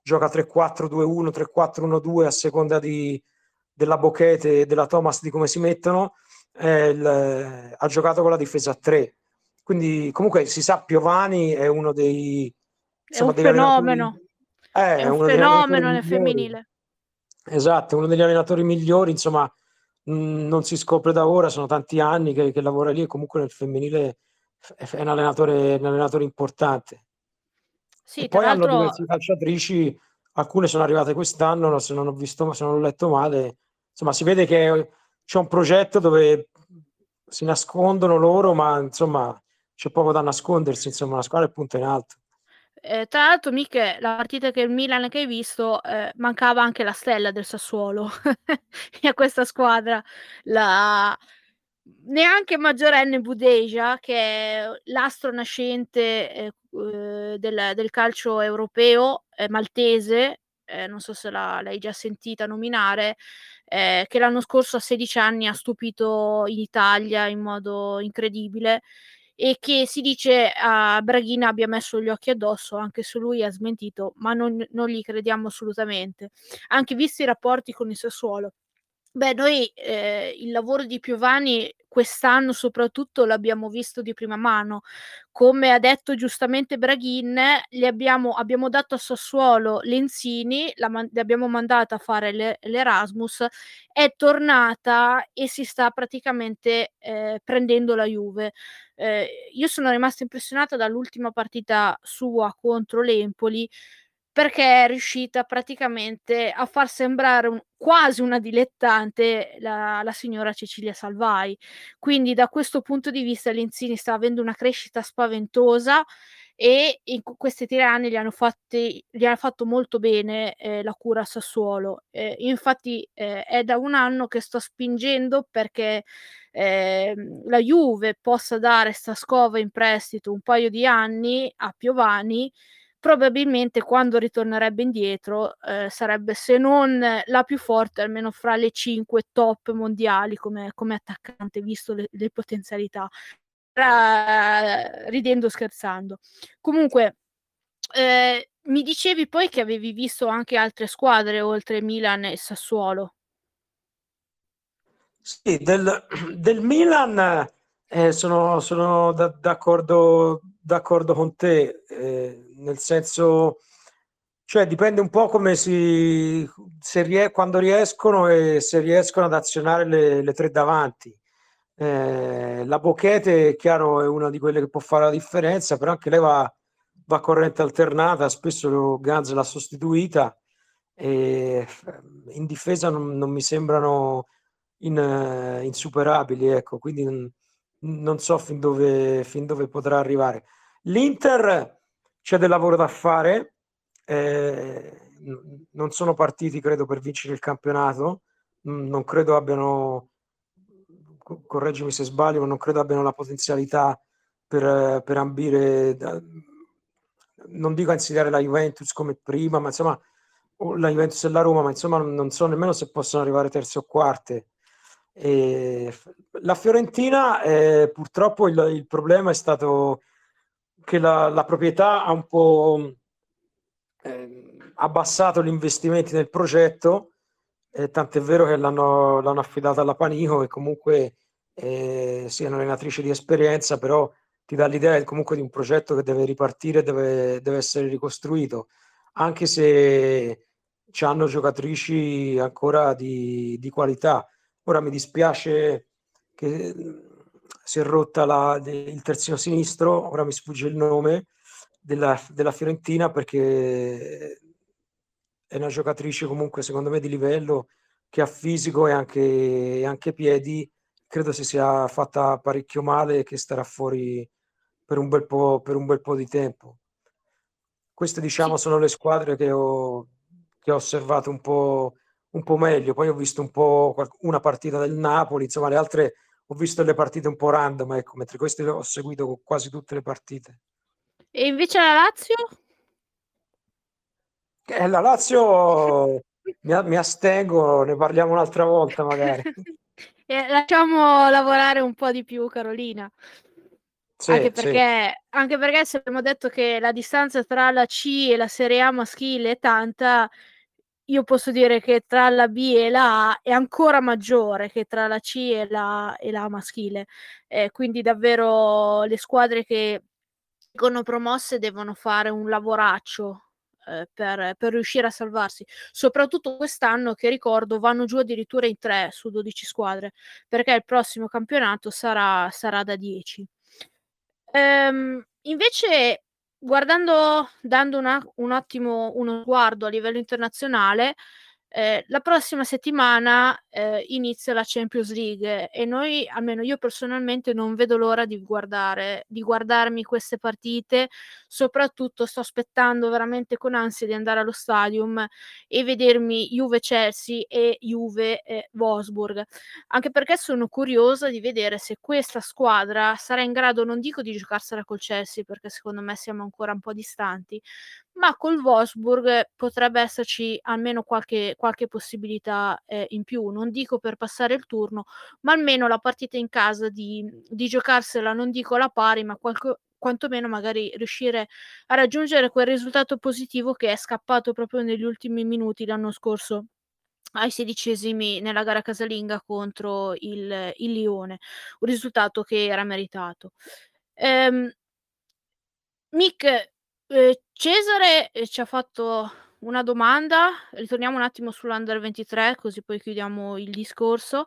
gioca 3-4-2-1, 3-4-1-2 a seconda di, della Bochete e della Thomas di come si mettono, eh, il, ha giocato con la difesa a 3. Quindi comunque si sa Piovani è uno dei... Insomma, è un fenomeno. Eh, è un fenomeno nel femminile. Esatto, uno degli allenatori migliori, insomma, Mm, non si scopre da ora, sono tanti anni che, che lavora lì e comunque nel femminile è un allenatore, un allenatore importante. Sì, poi hanno diverse calciatrici, alcune sono arrivate quest'anno, se non ho visto, se non ho letto male, insomma si vede che c'è un progetto dove si nascondono loro, ma insomma c'è poco da nascondersi, insomma la squadra è punto in alto. Eh, tra l'altro, Miche, la partita che il Milan che hai visto, eh, mancava anche la stella del Sassuolo e a questa squadra. La... Neanche maggiorenne Budeja, che è l'astro nascente eh, eh del, del, calcio europeo, maltese, eh, non so se la, l'hai già sentita nominare, eh, che l'anno scorso a 16 anni ha stupito in Italia in modo incredibile e che si dice a Braghina abbia messo gli occhi addosso, anche se lui ha smentito, ma non, non gli crediamo assolutamente, anche visti i rapporti con il Sassuolo. Beh, noi eh, il lavoro di Piovani quest'anno soprattutto l'abbiamo visto di prima mano. Come ha detto giustamente Braghin, gli abbiamo, abbiamo dato a Sassuolo Lenzini, la, l'abbiamo mandata a fare le, l'Erasmus, è tornata e si sta praticamente eh, prendendo la Juve. Eh, io sono rimasta impressionata dall'ultima partita sua contro l'Empoli perché è riuscita praticamente a far sembrare un, quasi una dilettante la, la, signora Cecilia Salvai. Quindi da questo punto di vista Lenzini sta avendo una crescita spaventosa e in questi tre anni gli hanno, fatti, gli hanno fatto molto bene eh, la cura a Sassuolo. Eh, infatti eh, è da un anno che sto spingendo perché ehm, la Juve possa dare Stascova in prestito un paio di anni a Piovani probabilmente quando ritornerebbe indietro eh, sarebbe se non la più forte almeno fra le cinque top mondiali come, come attaccante visto le, le potenzialità ridendo scherzando. Comunque, eh, mi dicevi poi che avevi visto anche altre squadre oltre Milan e Sassuolo. Sì, del, del Milan eh, sono, sono da, d'accordo, d'accordo, con te, eh, nel senso, cioè dipende un po' come si, se rie- quando riescono e se riescono ad azionare le, le tre davanti. Eh, la Bochete, è chiaro, è una di quelle che può fare la differenza, però anche lei va, va corrente alternata, spesso Ganz l'ha sostituita e in difesa non, non mi sembrano in, uh, insuperabili, ecco, quindi non, non so fin dove, fin dove, potrà arrivare. L'Inter c'è del lavoro da fare, eh, non sono partiti, credo, per vincere il campionato, non credo abbiano correggimi se sbaglio, ma non credo abbiano la potenzialità per, per ambire, non dico a insegnare la Juventus come prima, ma insomma la Juventus e la Roma, ma insomma non so nemmeno se possono arrivare terze o quarte. E la Fiorentina, eh, purtroppo il, il, problema è stato che la, la proprietà ha un po' eh, abbassato gli investimenti nel progetto eh, tant'è vero che l'hanno, l'hanno affidata alla Panico e comunque eh, sia un'allenatrice di esperienza, però ti dà l'idea comunque di un progetto che deve ripartire, deve, deve essere ricostruito, anche se hanno giocatrici ancora di, di, qualità. Ora mi dispiace che si è rotta la, il terzino sinistro, ora mi sfugge il nome della, della Fiorentina perché è una giocatrice comunque secondo me di livello che ha fisico e anche, e anche piedi. Credo si sia fatta parecchio male e che starà fuori per un bel po', per un bel po di tempo. Queste diciamo sono le squadre che ho, che ho osservato un po', un po' meglio. Poi ho visto un po' una partita del Napoli, insomma le altre ho visto le partite un po' random, ecco, mentre queste ho seguito quasi tutte le partite. E invece la Lazio? Eh, la Lazio mi, mi, astengo, ne parliamo un'altra volta magari. eh, lasciamo lavorare un po' di più Carolina. Sì, anche, perché, sì. anche perché se abbiamo detto che la distanza tra la C e la Serie A maschile è tanta, io posso dire che tra la B e la A è ancora maggiore che tra la C e la, e la maschile. Eh, quindi davvero le squadre che vengono promosse devono fare un lavoraccio eh, per, per, riuscire a salvarsi, soprattutto quest'anno che ricordo vanno giù addirittura in 3 su 12 squadre, perché il prossimo campionato sarà, sarà da 10. Ehm, invece, guardando, dando una, un attimo uno sguardo a livello internazionale, eh, la prossima settimana eh, inizia la Champions League e noi, almeno io personalmente, non vedo l'ora di guardare, di guardarmi queste partite. Soprattutto sto aspettando veramente con ansia di andare allo stadium e vedermi Juve Chelsea e Juve eh, Wolfsburg. Anche perché sono curiosa di vedere se questa squadra sarà in grado, non dico di giocarsela col Chelsea, perché secondo me siamo ancora un po' distanti, ma col Wolfsburg potrebbe esserci almeno qualche, qualche possibilità eh, in più. Non dico per passare il turno, ma almeno la partita in casa di, di giocarsela, non dico alla pari, ma qualche, quantomeno magari riuscire a raggiungere quel risultato positivo che è scappato proprio negli ultimi minuti l'anno scorso ai sedicesimi nella gara casalinga contro il, il Lione, un risultato che era meritato. Ehm, Mick, eh, Cesare eh, ci ha fatto una domanda, ritorniamo un attimo sull'Under 23 così poi chiudiamo il discorso.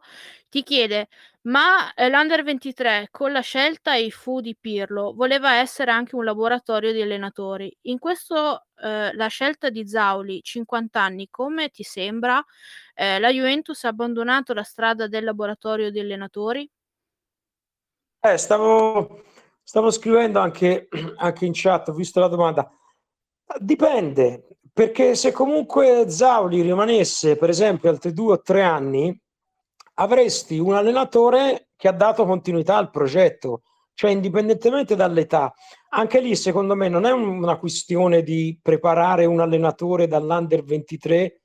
Ti chiede, ma eh, l'Under 23 con la scelta e i fu di Pirlo voleva essere anche un laboratorio di allenatori. In questo eh, la scelta di Zauli, 50 anni, come ti sembra? Eh, la Juventus ha abbandonato la strada del laboratorio di allenatori? Eh, stavo stavo scrivendo anche, anche in chat, ho visto la domanda. Dipende, perché se comunque Zauli rimanesse, per esempio, altri due o tre anni, avresti un allenatore che ha dato continuità al progetto, cioè indipendentemente dall'età. Anche lì, secondo me, non è una questione di preparare un allenatore dall'under 23.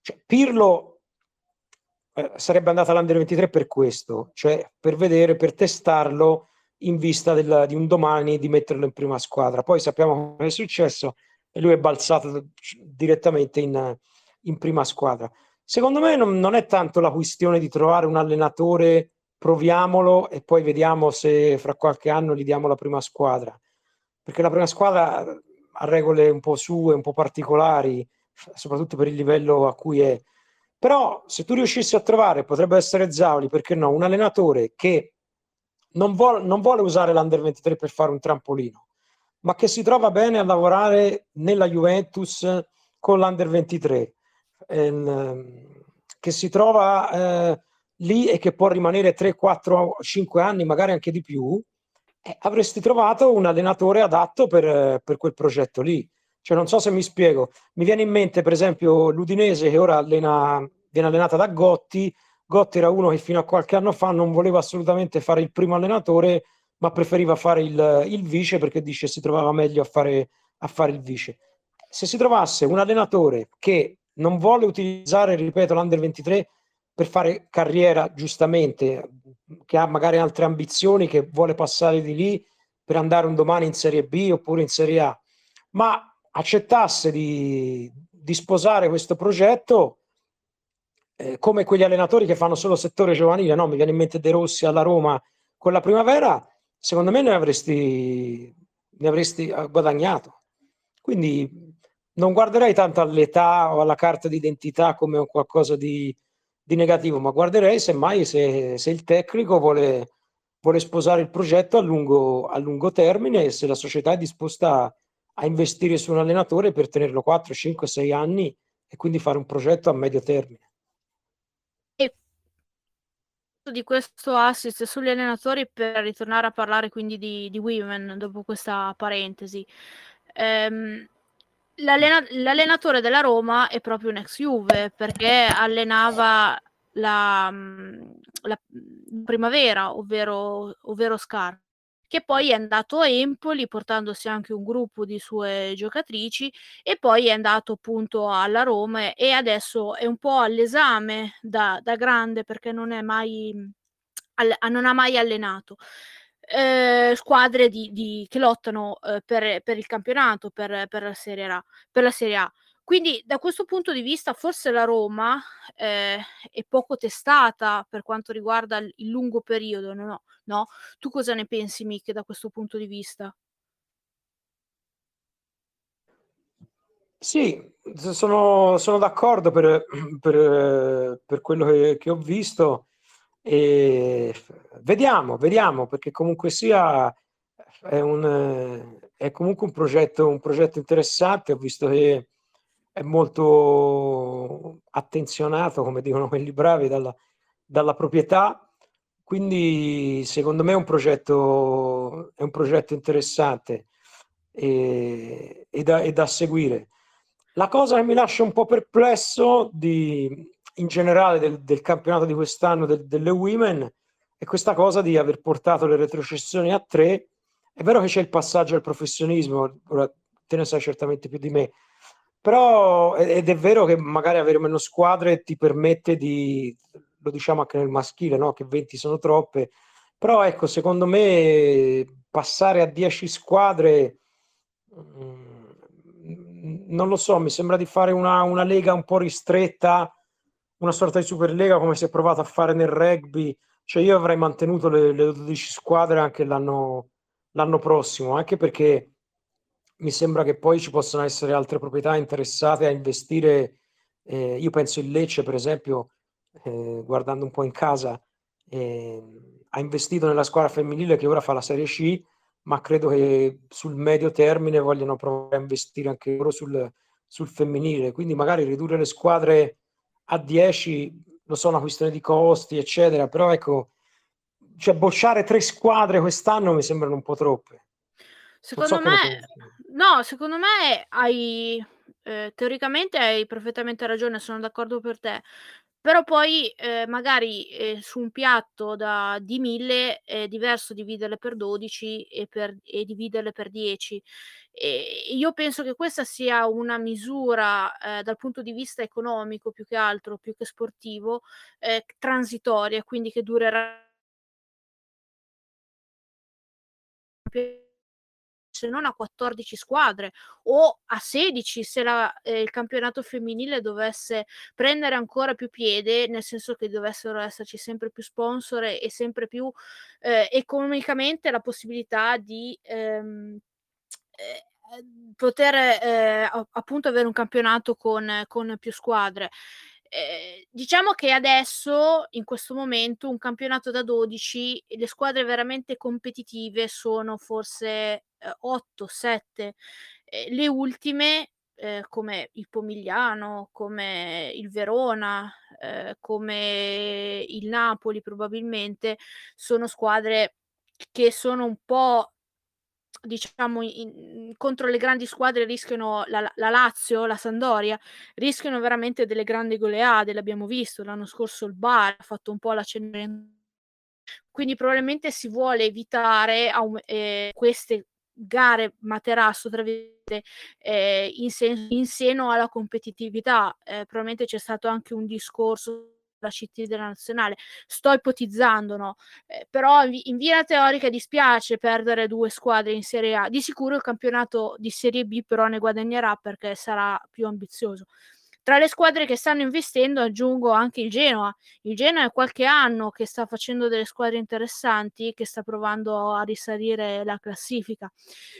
Cioè, Pirlo eh, sarebbe andato all'under 23 per questo, cioè per vedere, per testarlo in vista del, di un domani di metterlo in prima squadra. Poi sappiamo cosa è successo e lui è balzato direttamente in, in prima squadra. Secondo me non, non, è tanto la questione di trovare un allenatore, proviamolo e poi vediamo se fra qualche anno gli diamo la prima squadra, perché la prima squadra ha regole un po' sue, un po' particolari, soprattutto per il livello a cui è. Però se tu riuscissi a trovare, potrebbe essere Zauli, perché no, un allenatore che non, vuole, non vuole usare l'Under 23 per fare un trampolino, ma che si trova bene a lavorare nella Juventus con l'Under 23 ehm, che si trova eh, lì e che può rimanere 3, 4, 5 anni, magari anche di più, eh, avresti trovato un allenatore adatto per, per, quel progetto lì. Cioè, non so se mi spiego. Mi viene in mente, per esempio, l'Udinese che ora allena, viene allenata da Gotti. Gotti era uno che fino a qualche anno fa non voleva assolutamente fare il primo allenatore, ma preferiva fare il, il vice perché dice si trovava meglio a fare, a fare il vice. Se si trovasse un allenatore che non vuole utilizzare, ripeto, l'Under 23 per fare carriera, giustamente, che ha magari altre ambizioni, che vuole passare di lì per andare un domani in Serie B oppure in Serie A, ma accettasse di, di sposare questo progetto eh, come quegli allenatori che fanno solo settore giovanile, no? mi viene in mente De Rossi alla Roma con la primavera, secondo me ne avresti, ne avresti guadagnato. Quindi non guarderei tanto all'età o alla carta d'identità come qualcosa di, di negativo, ma guarderei semmai se, se il tecnico vuole, vuole, sposare il progetto a lungo, a lungo, termine e se la società è disposta a investire su un allenatore per tenerlo 4, 5, 6 anni e quindi fare un progetto a medio termine. E di questo assist sugli allenatori per ritornare a parlare quindi di, di Women dopo questa parentesi. Ehm, L'allena- l'allenatore della Roma è proprio un ex Juve perché allenava la, mm, la primavera, ovvero, ovvero Scar, che poi è andato a Empoli portandosi anche un gruppo di sue giocatrici e poi è andato appunto alla Roma e adesso è un po' all'esame da, da grande perché non è mai, non ha mai allenato eh, squadre di, di, che lottano eh, per, per, il campionato, per, per, la serie A, per la Serie A. Quindi da questo punto di vista forse la Roma eh, è poco testata per quanto riguarda il, lungo periodo, no? no? Tu cosa ne pensi, Mick, da questo punto di vista? Sì, sono, sono d'accordo per, per, per quello che, che, ho visto. E vediamo, vediamo, perché comunque sia è, un, è comunque un progetto, un progetto interessante. Ho visto che è molto attenzionato, come dicono quelli bravi, dalla, dalla proprietà. Quindi secondo me è un progetto, è un progetto interessante e, e, da, e da seguire. La cosa che mi lascia un po' perplesso di, in generale del, del campionato di quest'anno del, delle women è questa cosa di aver portato le retrocessioni a tre. È vero che c'è il passaggio al professionismo, ora te ne sai certamente più di me, però ed è vero che magari avere meno squadre ti permette di, lo diciamo anche nel maschile, no? che 20 sono troppe, però ecco, secondo me passare a 10 squadre, mm, non lo so, mi sembra di fare una, una lega un po' ristretta una sorta di Superlega come si è provato a fare nel rugby. Cioè io avrei mantenuto le, le 12 squadre anche l'anno, l'anno prossimo, anche perché mi sembra che poi ci possano essere altre proprietà interessate a investire. Eh, io penso il Lecce, per esempio, eh, guardando un po' in casa, eh, ha investito nella squadra femminile che ora fa la Serie C, ma credo che sul medio termine vogliano provare a investire anche loro sul, sul femminile. Quindi magari ridurre le squadre a 10 lo so, una questione di costi, eccetera, però ecco, cioè, bocciare tre squadre quest'anno mi sembrano un po' troppe. Secondo so me, no, secondo me hai eh, teoricamente hai perfettamente ragione, sono d'accordo per te. Però poi, ehm, magari, ehm, su un piatto da di 1000 è diverso dividerle per 12 e per e dividerle per 10. Ehm, io penso che questa sia una misura, ehm, dal punto di vista economico più che altro, più che sportivo, ehm, transitoria, quindi che durerà se non a 14 squadre o a 16 se la, eh, il campionato femminile dovesse prendere ancora più piede, nel senso che dovessero esserci sempre più sponsor e sempre più eh, economicamente la possibilità di ehm, eh, poter eh, appunto avere un campionato con, con più squadre. Eh, diciamo che adesso, in questo momento, un campionato da 12, le squadre veramente competitive sono forse eh, 8, 7. Eh, le ultime, eh, come il Pomigliano, come il Verona, eh, come il Napoli probabilmente, sono squadre che sono un po' diciamo in, contro le grandi squadre rischiano la, la, Lazio, la Sandoria, rischiano veramente delle grandi goleade, l'abbiamo visto l'anno scorso il Bar ha fatto un po' la Cenerentola quindi probabilmente si vuole evitare eh, queste gare materasso tra virgolette eh, in, sen- in, seno alla competitività eh, probabilmente c'è stato anche un discorso la CT della nazionale. Sto ipotizzando, no? Eh, però in via teorica dispiace perdere due squadre in Serie A. Di sicuro il campionato di Serie B però ne guadagnerà perché sarà più ambizioso. Tra le squadre che stanno investendo aggiungo anche il Genoa. Il Genoa è qualche anno che sta facendo delle squadre interessanti, che sta provando a risalire la classifica.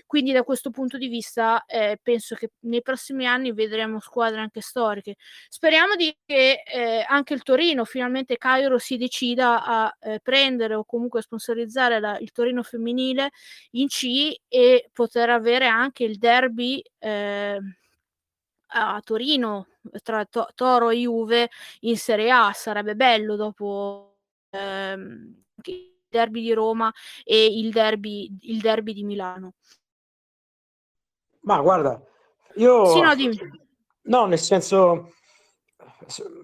Quindi da questo punto di vista eh, penso che nei prossimi anni vedremo squadre anche storiche. Speriamo di che eh, anche il Torino, finalmente Cairo si decida a eh, prendere o comunque sponsorizzare la, il Torino femminile in C e poter avere anche il derby eh, a Torino tra to- Toro e Juve in Serie A sarebbe bello dopo ehm, il derby di Roma e il derby, il derby di Milano. Ma guarda, io... Sì, no, dimmi. No, nel senso,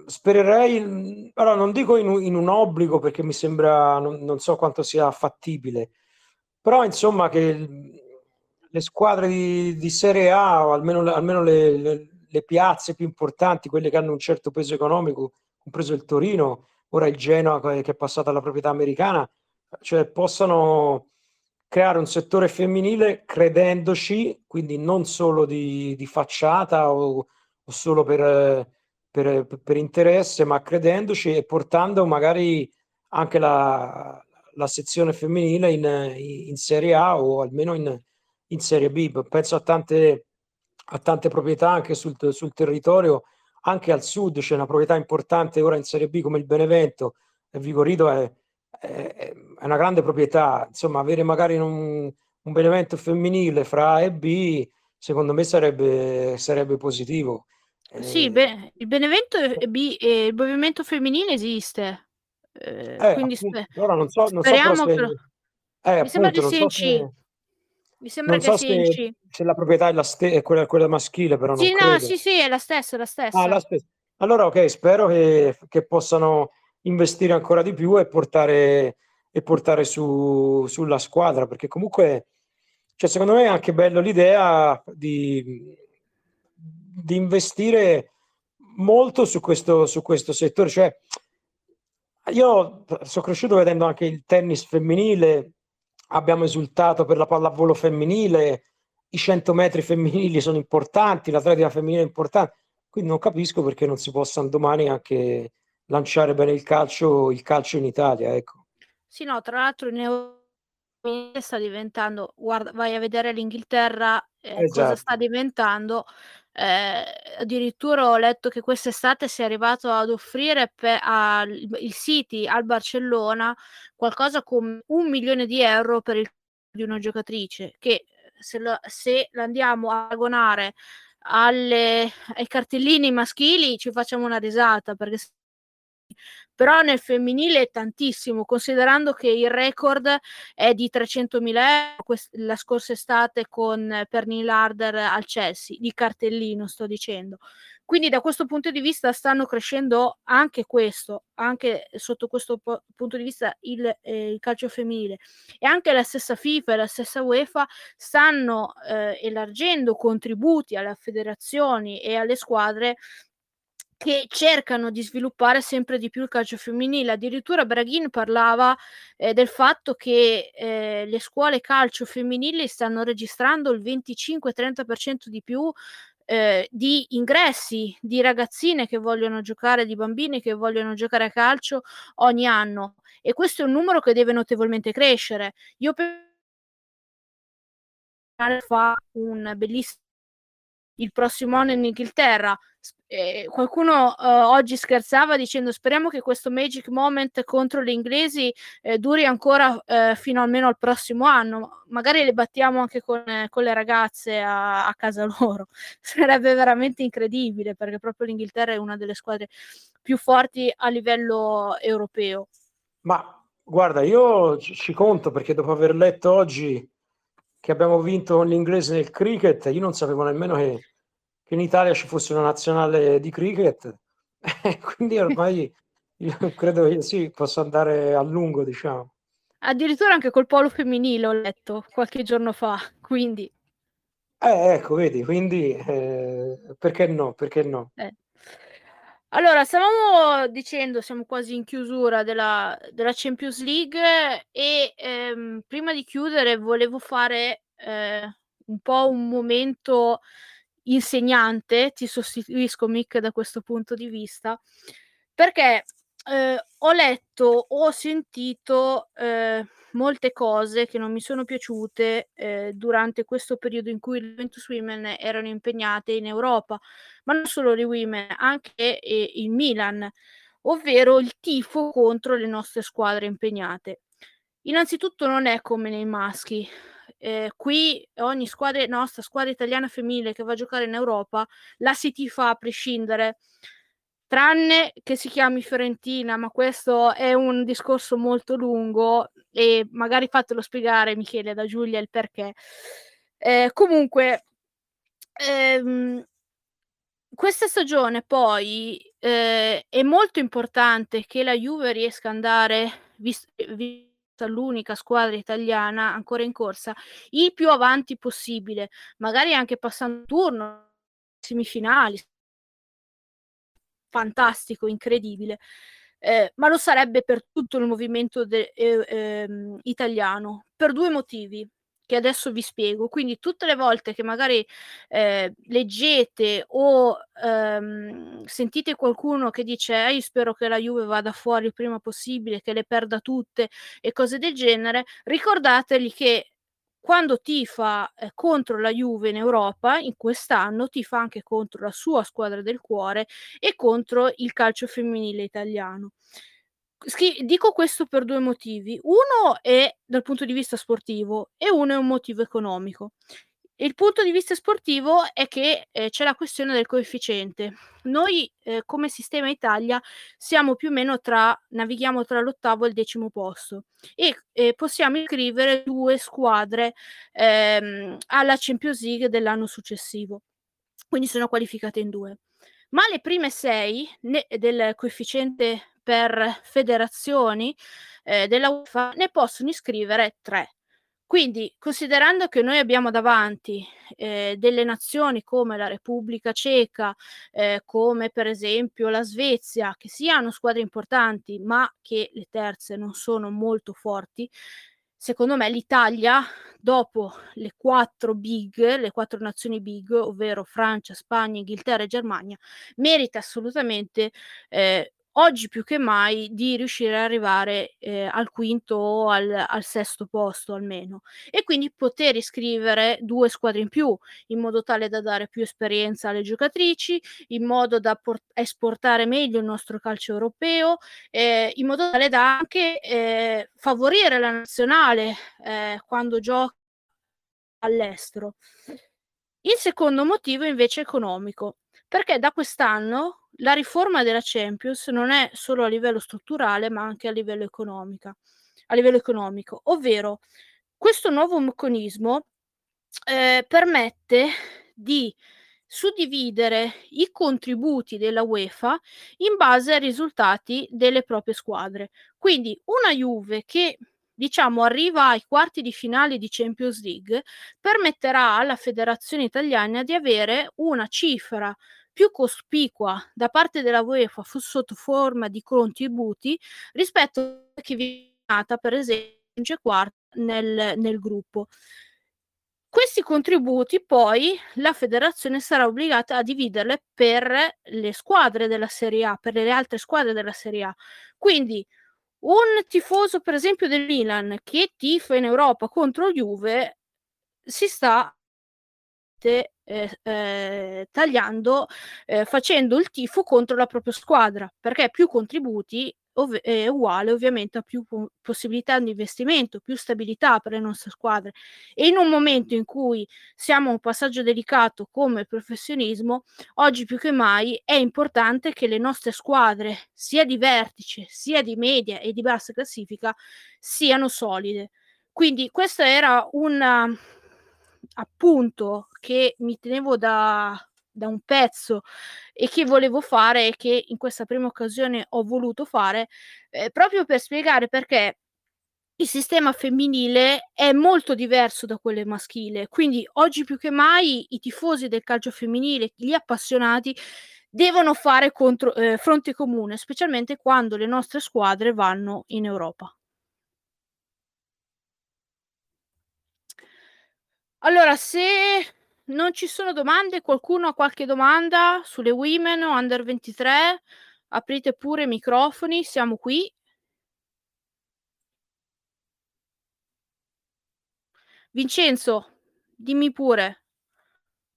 spererei, allora non dico in un, in un obbligo perché mi sembra, non, non, so quanto sia fattibile, però insomma che le squadre di, di Serie A, o almeno, almeno le, le, le piazze più importanti, quelle che hanno un certo peso economico, compreso il Torino, ora il Genoa che è passato alla proprietà americana, cioè possano creare un settore femminile credendoci, quindi non solo di, di facciata o, o solo per, per, per, interesse, ma credendoci e portando magari anche la, la sezione femminile in, in, Serie A o almeno in, in Serie B. Penso a tante ha tante proprietà anche sul, sul territorio, anche al sud c'è una proprietà importante ora in Serie B come il Benevento, e Vigorido è, è, è una grande proprietà, insomma avere magari un, un Benevento femminile fra A e B secondo me sarebbe, sarebbe positivo. Sì, beh, il Benevento e B, eh, il movimento femminile esiste. Eh, eh, quindi appunto, sper- ora non so, non speriamo so se... però... eh, Mi sembra di sì in C. Mi sembra non che so sia in se, C. se la proprietà è, la ste- è quella, quella maschile, però Sì, non no, credo. sì, sì, è la stessa, la stessa. Ah, la stessa. Allora, ok, spero che, che possano investire ancora di più e portare, e portare su, sulla squadra, perché comunque, cioè, secondo me è anche bello l'idea di, di investire molto su questo, su questo settore. Cioè, io sono cresciuto vedendo anche il tennis femminile, abbiamo esultato per la pallavolo femminile, i 100 metri femminili sono importanti, l'atletica femminile è importante, quindi non capisco perché non si possano domani anche lanciare bene il calcio, il calcio in Italia. Ecco. Sì, no, tra l'altro in Europa sta diventando, guarda, vai a vedere l'Inghilterra, eh, esatto. cosa sta diventando. Eh, addirittura ho letto che quest'estate si è arrivato ad offrire per, a, il City al Barcellona qualcosa come un milione di euro per il di una giocatrice che se lo, se andiamo a paragonare alle, ai cartellini maschili ci facciamo una risata perché però nel femminile è tantissimo, considerando che il record è di 300.000 euro quest- la scorsa estate con Perny Larder al Chelsea, di cartellino sto dicendo. Quindi da questo punto di vista stanno crescendo anche questo, anche sotto questo po- punto di vista il, eh, il, calcio femminile e anche la stessa FIFA e la stessa UEFA stanno eh, elargendo contributi alle federazioni e alle squadre che cercano di sviluppare sempre di più il calcio femminile. Addirittura Braghin parlava eh, del fatto che eh, le scuole calcio femminili stanno registrando il 25-30% di più eh, di ingressi di ragazzine che vogliono giocare, di bambini che vogliono giocare a calcio ogni anno. E questo è un numero che deve notevolmente crescere. Io per fa un bellissimo il prossimo anno in Inghilterra. Eh, qualcuno eh, oggi scherzava dicendo speriamo che questo magic moment contro gli inglesi eh, duri ancora eh, fino almeno al prossimo anno. Magari le battiamo anche con, con le ragazze a, a, casa loro. Sarebbe veramente incredibile perché proprio l'Inghilterra è una delle squadre più forti a livello europeo. Ma guarda, io ci conto perché dopo aver letto oggi che abbiamo vinto con l'inglese nel cricket, io non sapevo nemmeno che, che in Italia ci fosse una nazionale di cricket, quindi ormai io credo che sì, possa andare a lungo, diciamo. Addirittura anche col polo femminile ho letto qualche giorno fa, quindi... Eh, ecco, vedi, quindi eh, perché no, perché no? Eh. Allora, stavamo dicendo, siamo quasi in chiusura della, della Champions League e ehm, prima di chiudere volevo fare eh, un po' un momento insegnante, ti sostituisco Mick da questo punto di vista, perché eh, ho letto, ho sentito eh, molte cose che non mi sono piaciute eh, durante questo periodo in cui le Juventus Women erano impegnate in Europa, ma non solo le Women, anche eh, il Milan, ovvero il tifo contro le nostre squadre impegnate. Innanzitutto non è come nei maschi. Eh, qui ogni squadra, nostra squadra italiana femminile che va a giocare in Europa la si tifa a prescindere tranne che si chiami Fiorentina, ma questo è un discorso molto lungo e magari fatelo spiegare Michele da Giulia il perché. Eh, comunque, ehm, questa stagione poi eh, è molto importante che la Juve riesca ad andare, vista l'unica squadra italiana ancora in corsa, il più avanti possibile, magari anche passando turno, semifinali, fantastico, incredibile, eh, ma lo sarebbe per tutto il movimento de- eh, eh, italiano, per due motivi che adesso vi spiego. Quindi tutte le volte che magari eh, leggete o ehm, sentite qualcuno che dice eh, spero che la Juve vada fuori il prima possibile, che le perda tutte e cose del genere, ricordategli che quando tifa eh, contro la Juve in Europa, in quest'anno tifa anche contro la sua squadra del cuore e contro il calcio femminile italiano. Schi- dico questo per due motivi. Uno è dal punto di vista sportivo e uno è un motivo economico. Il punto di vista sportivo è che eh, c'è la questione del coefficiente. Noi eh, come sistema Italia siamo più o meno tra, navighiamo tra l'ottavo e il decimo posto e eh, possiamo iscrivere due squadre ehm, alla Champions League dell'anno successivo. Quindi sono qualificate in due. Ma le prime sei ne, del coefficiente per federazioni eh, della UEFA ne possono iscrivere tre. Quindi, considerando che noi abbiamo davanti eh, delle nazioni come la Repubblica Ceca, eh, come per esempio la Svezia, che sì hanno squadre importanti, ma che le terze non sono molto forti, secondo me l'Italia, dopo le quattro big, le quattro nazioni big, ovvero Francia, Spagna, Inghilterra e Germania, merita assolutamente eh, oggi più che mai di riuscire ad arrivare eh, al quinto o al, al, sesto posto almeno e quindi poter iscrivere due squadre in più in modo tale da dare più esperienza alle giocatrici, in modo da port- esportare meglio il nostro calcio europeo, eh, in modo tale da anche eh, favorire la nazionale eh, quando gioca all'estero. Il secondo motivo invece è economico, perché da quest'anno la riforma della Champions non è solo a livello strutturale, ma anche a livello a livello economico, ovvero questo nuovo meccanismo eh, permette di suddividere i contributi della UEFA in base ai risultati delle proprie squadre. Quindi una Juve che diciamo arriva ai quarti di finale di Champions League permetterà alla federazione italiana di avere una cifra più cospicua da parte della UEFA sotto forma di contributi rispetto a chi viene per esempio quarta nel, nel gruppo. Questi contributi poi la federazione sarà obbligata a dividerle per le squadre della Serie A, per le altre squadre della Serie A. Quindi un tifoso, per esempio, del Milan che tifa in Europa contro Juve si sta eh, eh, tagliando, eh, facendo il tifo contro la propria squadra, perché più contributi ov- è uguale ovviamente a più po- possibilità di investimento, più stabilità per le nostre squadre. E in un momento in cui siamo a un passaggio delicato come professionismo, oggi più che mai è importante che le nostre squadre, sia di vertice, sia di media e di bassa classifica, siano solide. Quindi questo era un appunto che mi tenevo da, da un pezzo e che volevo fare e che in questa prima occasione ho voluto fare eh, proprio per spiegare perché il sistema femminile è molto diverso da quello maschile, quindi oggi più che mai i tifosi del calcio femminile, gli appassionati, devono fare contro, eh, fronte comune, specialmente quando le nostre squadre vanno in Europa. Allora, se non ci sono domande, qualcuno ha qualche domanda sulle women o under 23? Aprite pure i microfoni, siamo qui. Vincenzo, dimmi pure.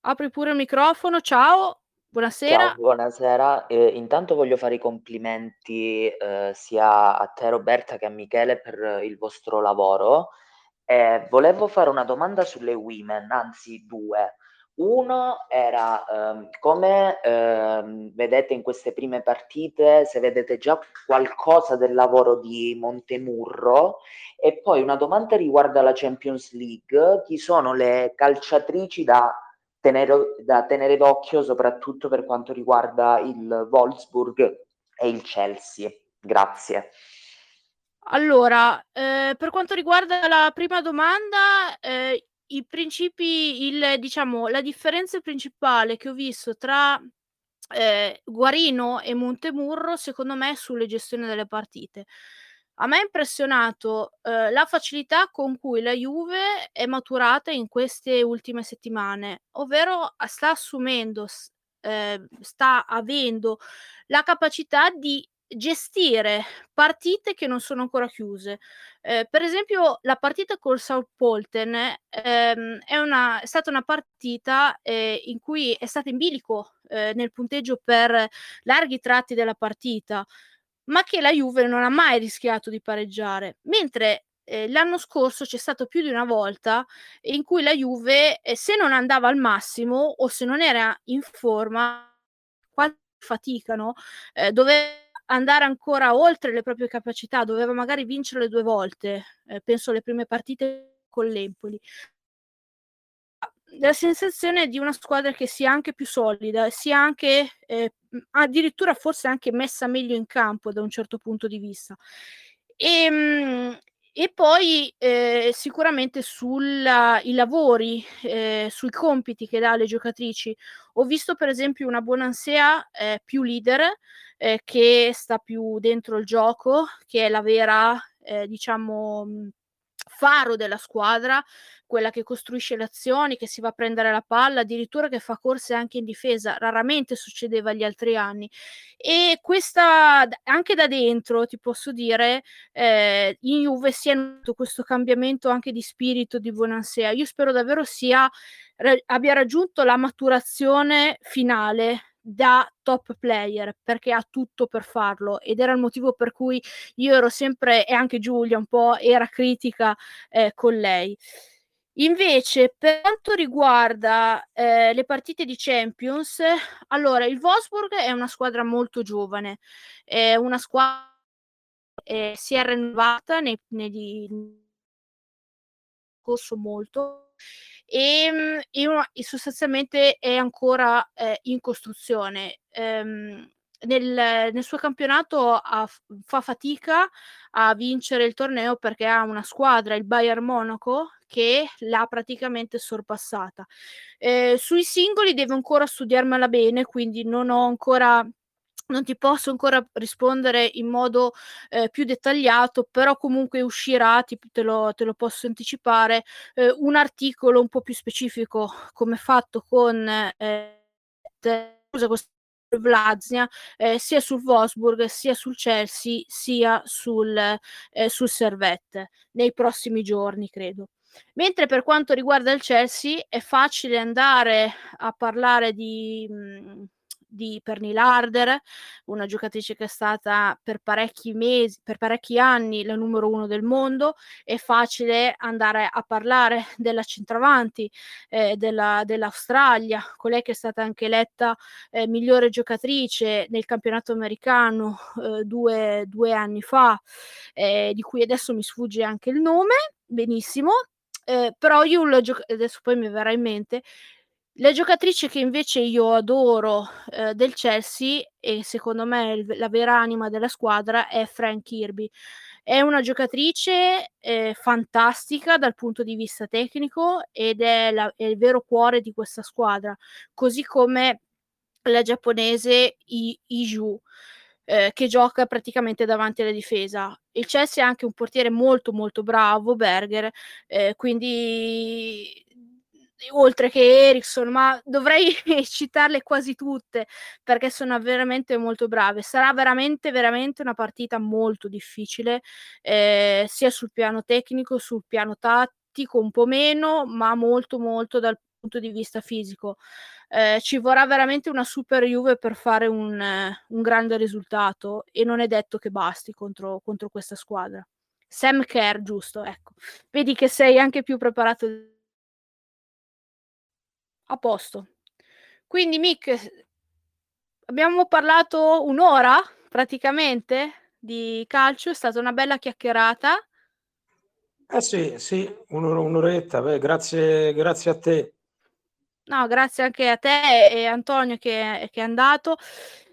Apri pure il microfono, ciao. Buonasera. Ciao, buonasera. Eh, intanto voglio fare i complimenti eh, sia a te Roberta che a Michele per il vostro lavoro. Eh, volevo fare una domanda sulle women, anzi due. Uno era ehm, come ehm, vedete in queste prime partite, se vedete già qualcosa del lavoro di Montemurro e poi una domanda riguarda la Champions League, chi sono le calciatrici da tenere, da tenere d'occhio soprattutto per quanto riguarda il Wolfsburg e il Chelsea? Grazie. Allora, eh, per quanto riguarda la prima domanda, eh, i principi, il, diciamo, la differenza principale che ho visto tra eh, Guarino e Montemurro, secondo me, è sulle gestioni delle partite. A me ha impressionato eh, la facilità con cui la Juve è maturata in queste ultime settimane, ovvero sta assumendo, eh, sta avendo la capacità di gestire partite che non sono ancora chiuse. Eh, per esempio, la partita col Southampton ehm, è, una, è stata una partita eh, in cui è stata in bilico eh, nel punteggio per larghi tratti della partita, ma che la Juve non ha mai rischiato di pareggiare. Mentre eh, l'anno scorso c'è stato più di una volta in cui la Juve, eh, se non andava al massimo o se non era in forma, faticano, eh, doveva andare ancora oltre le proprie capacità, doveva magari vincere due volte, eh, penso alle prime partite con l'Empoli. La sensazione di una squadra che sia anche più solida, sia anche eh, addirittura forse anche messa meglio in campo da un certo punto di vista. E, ehm, e poi eh, sicuramente sui lavori, eh, sui compiti che dà alle giocatrici. Ho visto per esempio una Bonansea eh, più leader, eh, che sta più dentro il gioco, che è la vera, eh, diciamo, faro della squadra, quella che costruisce le azioni, che si va a prendere la palla, addirittura che fa corse anche in difesa, raramente succedeva gli altri anni. E questa, anche da dentro, ti posso dire, eh, in Juve si è notato questo cambiamento anche di spirito di Bonansea. Io spero davvero sia, abbia raggiunto la maturazione finale da top player perché ha tutto per farlo ed era il motivo per cui io ero sempre e anche Giulia un po' era critica eh, con lei. Invece, per quanto riguarda eh, le partite di Champions, allora il Wolfsburg è una squadra molto giovane, è una squadra che si è rinnovata nei, nei, corso molto e, e, sostanzialmente è ancora eh, in costruzione. Ehm, nel, nel, suo campionato ha, fa fatica a vincere il torneo perché ha una squadra, il Bayern Monaco, che l'ha praticamente sorpassata. Eh, sui singoli devo ancora studiarmela bene, quindi non ho ancora non ti posso ancora rispondere in modo eh, più dettagliato, però comunque uscirà, ti, te, lo, te, lo, posso anticipare, eh, un articolo un po' più specifico come fatto con eh, scusa, Vlaznia eh, sia sul Wolfsburg sia sul Chelsea sia sul, eh, sul Servette nei prossimi giorni credo. Mentre per quanto riguarda il Chelsea è facile andare a parlare di mh, mm, di Perny Larder, una giocatrice che è stata per parecchi mesi, per parecchi anni la numero uno del mondo. È facile andare a parlare della centravanti eh, della, dell'Australia, colei che è stata anche eletta eh, migliore giocatrice nel campionato americano eh, due, due, anni fa, eh, di cui adesso mi sfugge anche il nome. Benissimo, eh, però io lo gioc- adesso poi mi verrà in mente la giocatrice che invece io adoro eh, del Chelsea e secondo me il, la vera anima della squadra è Frank Kirby. È una giocatrice eh, fantastica dal punto di vista tecnico ed è, la, è, il vero cuore di questa squadra, così come la giapponese I, Iju. Eh, che gioca praticamente davanti alla difesa. Il Chelsea ha anche un portiere molto molto bravo, Berger, eh, quindi oltre che Ericsson, ma dovrei citarle quasi tutte perché sono veramente molto brave. Sarà veramente, veramente una partita molto difficile, eh, sia sul piano tecnico, sul piano tattico, un po' meno, ma molto, molto dal punto di vista fisico. Eh, ci vorrà veramente una super Juve per fare un, eh, un, grande risultato e non è detto che basti contro, contro questa squadra. Sam Kerr, giusto, ecco. Vedi che sei anche più preparato a posto. Quindi Mick, abbiamo parlato un'ora praticamente di calcio, è stata una bella chiacchierata. Eh sì, sì, un'ora, un'oretta, Beh, grazie, grazie a te. No, grazie anche a te e Antonio che, che è andato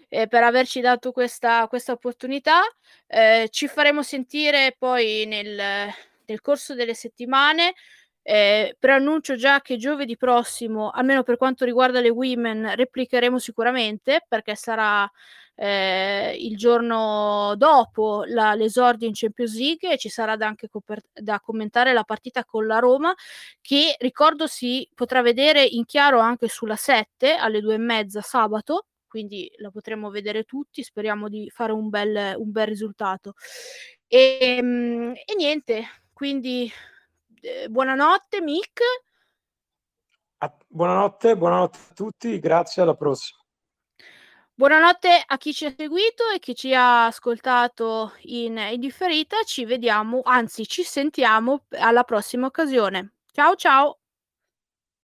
eh, per averci dato questa, questa opportunità. Eh, ci faremo sentire poi nel, nel corso delle settimane. Eh, preannuncio già che giovedì prossimo, almeno per quanto riguarda le women, replicheremo sicuramente perché sarà eh, il giorno dopo la, l'esordio in Champions League e ci sarà da anche coper- da commentare la partita con la Roma che ricordo si potrà vedere in chiaro anche sulla 7 alle due e mezza sabato quindi la potremo vedere tutti speriamo di fare un bel, un bel risultato. E, ehm, e niente quindi eh, buonanotte Mick. buonanotte, buonanotte a tutti, grazie, alla prossima. Buonanotte a chi ci ha seguito e chi ci ha ascoltato in, in differita. Ci vediamo, anzi ci sentiamo alla prossima occasione. Ciao ciao!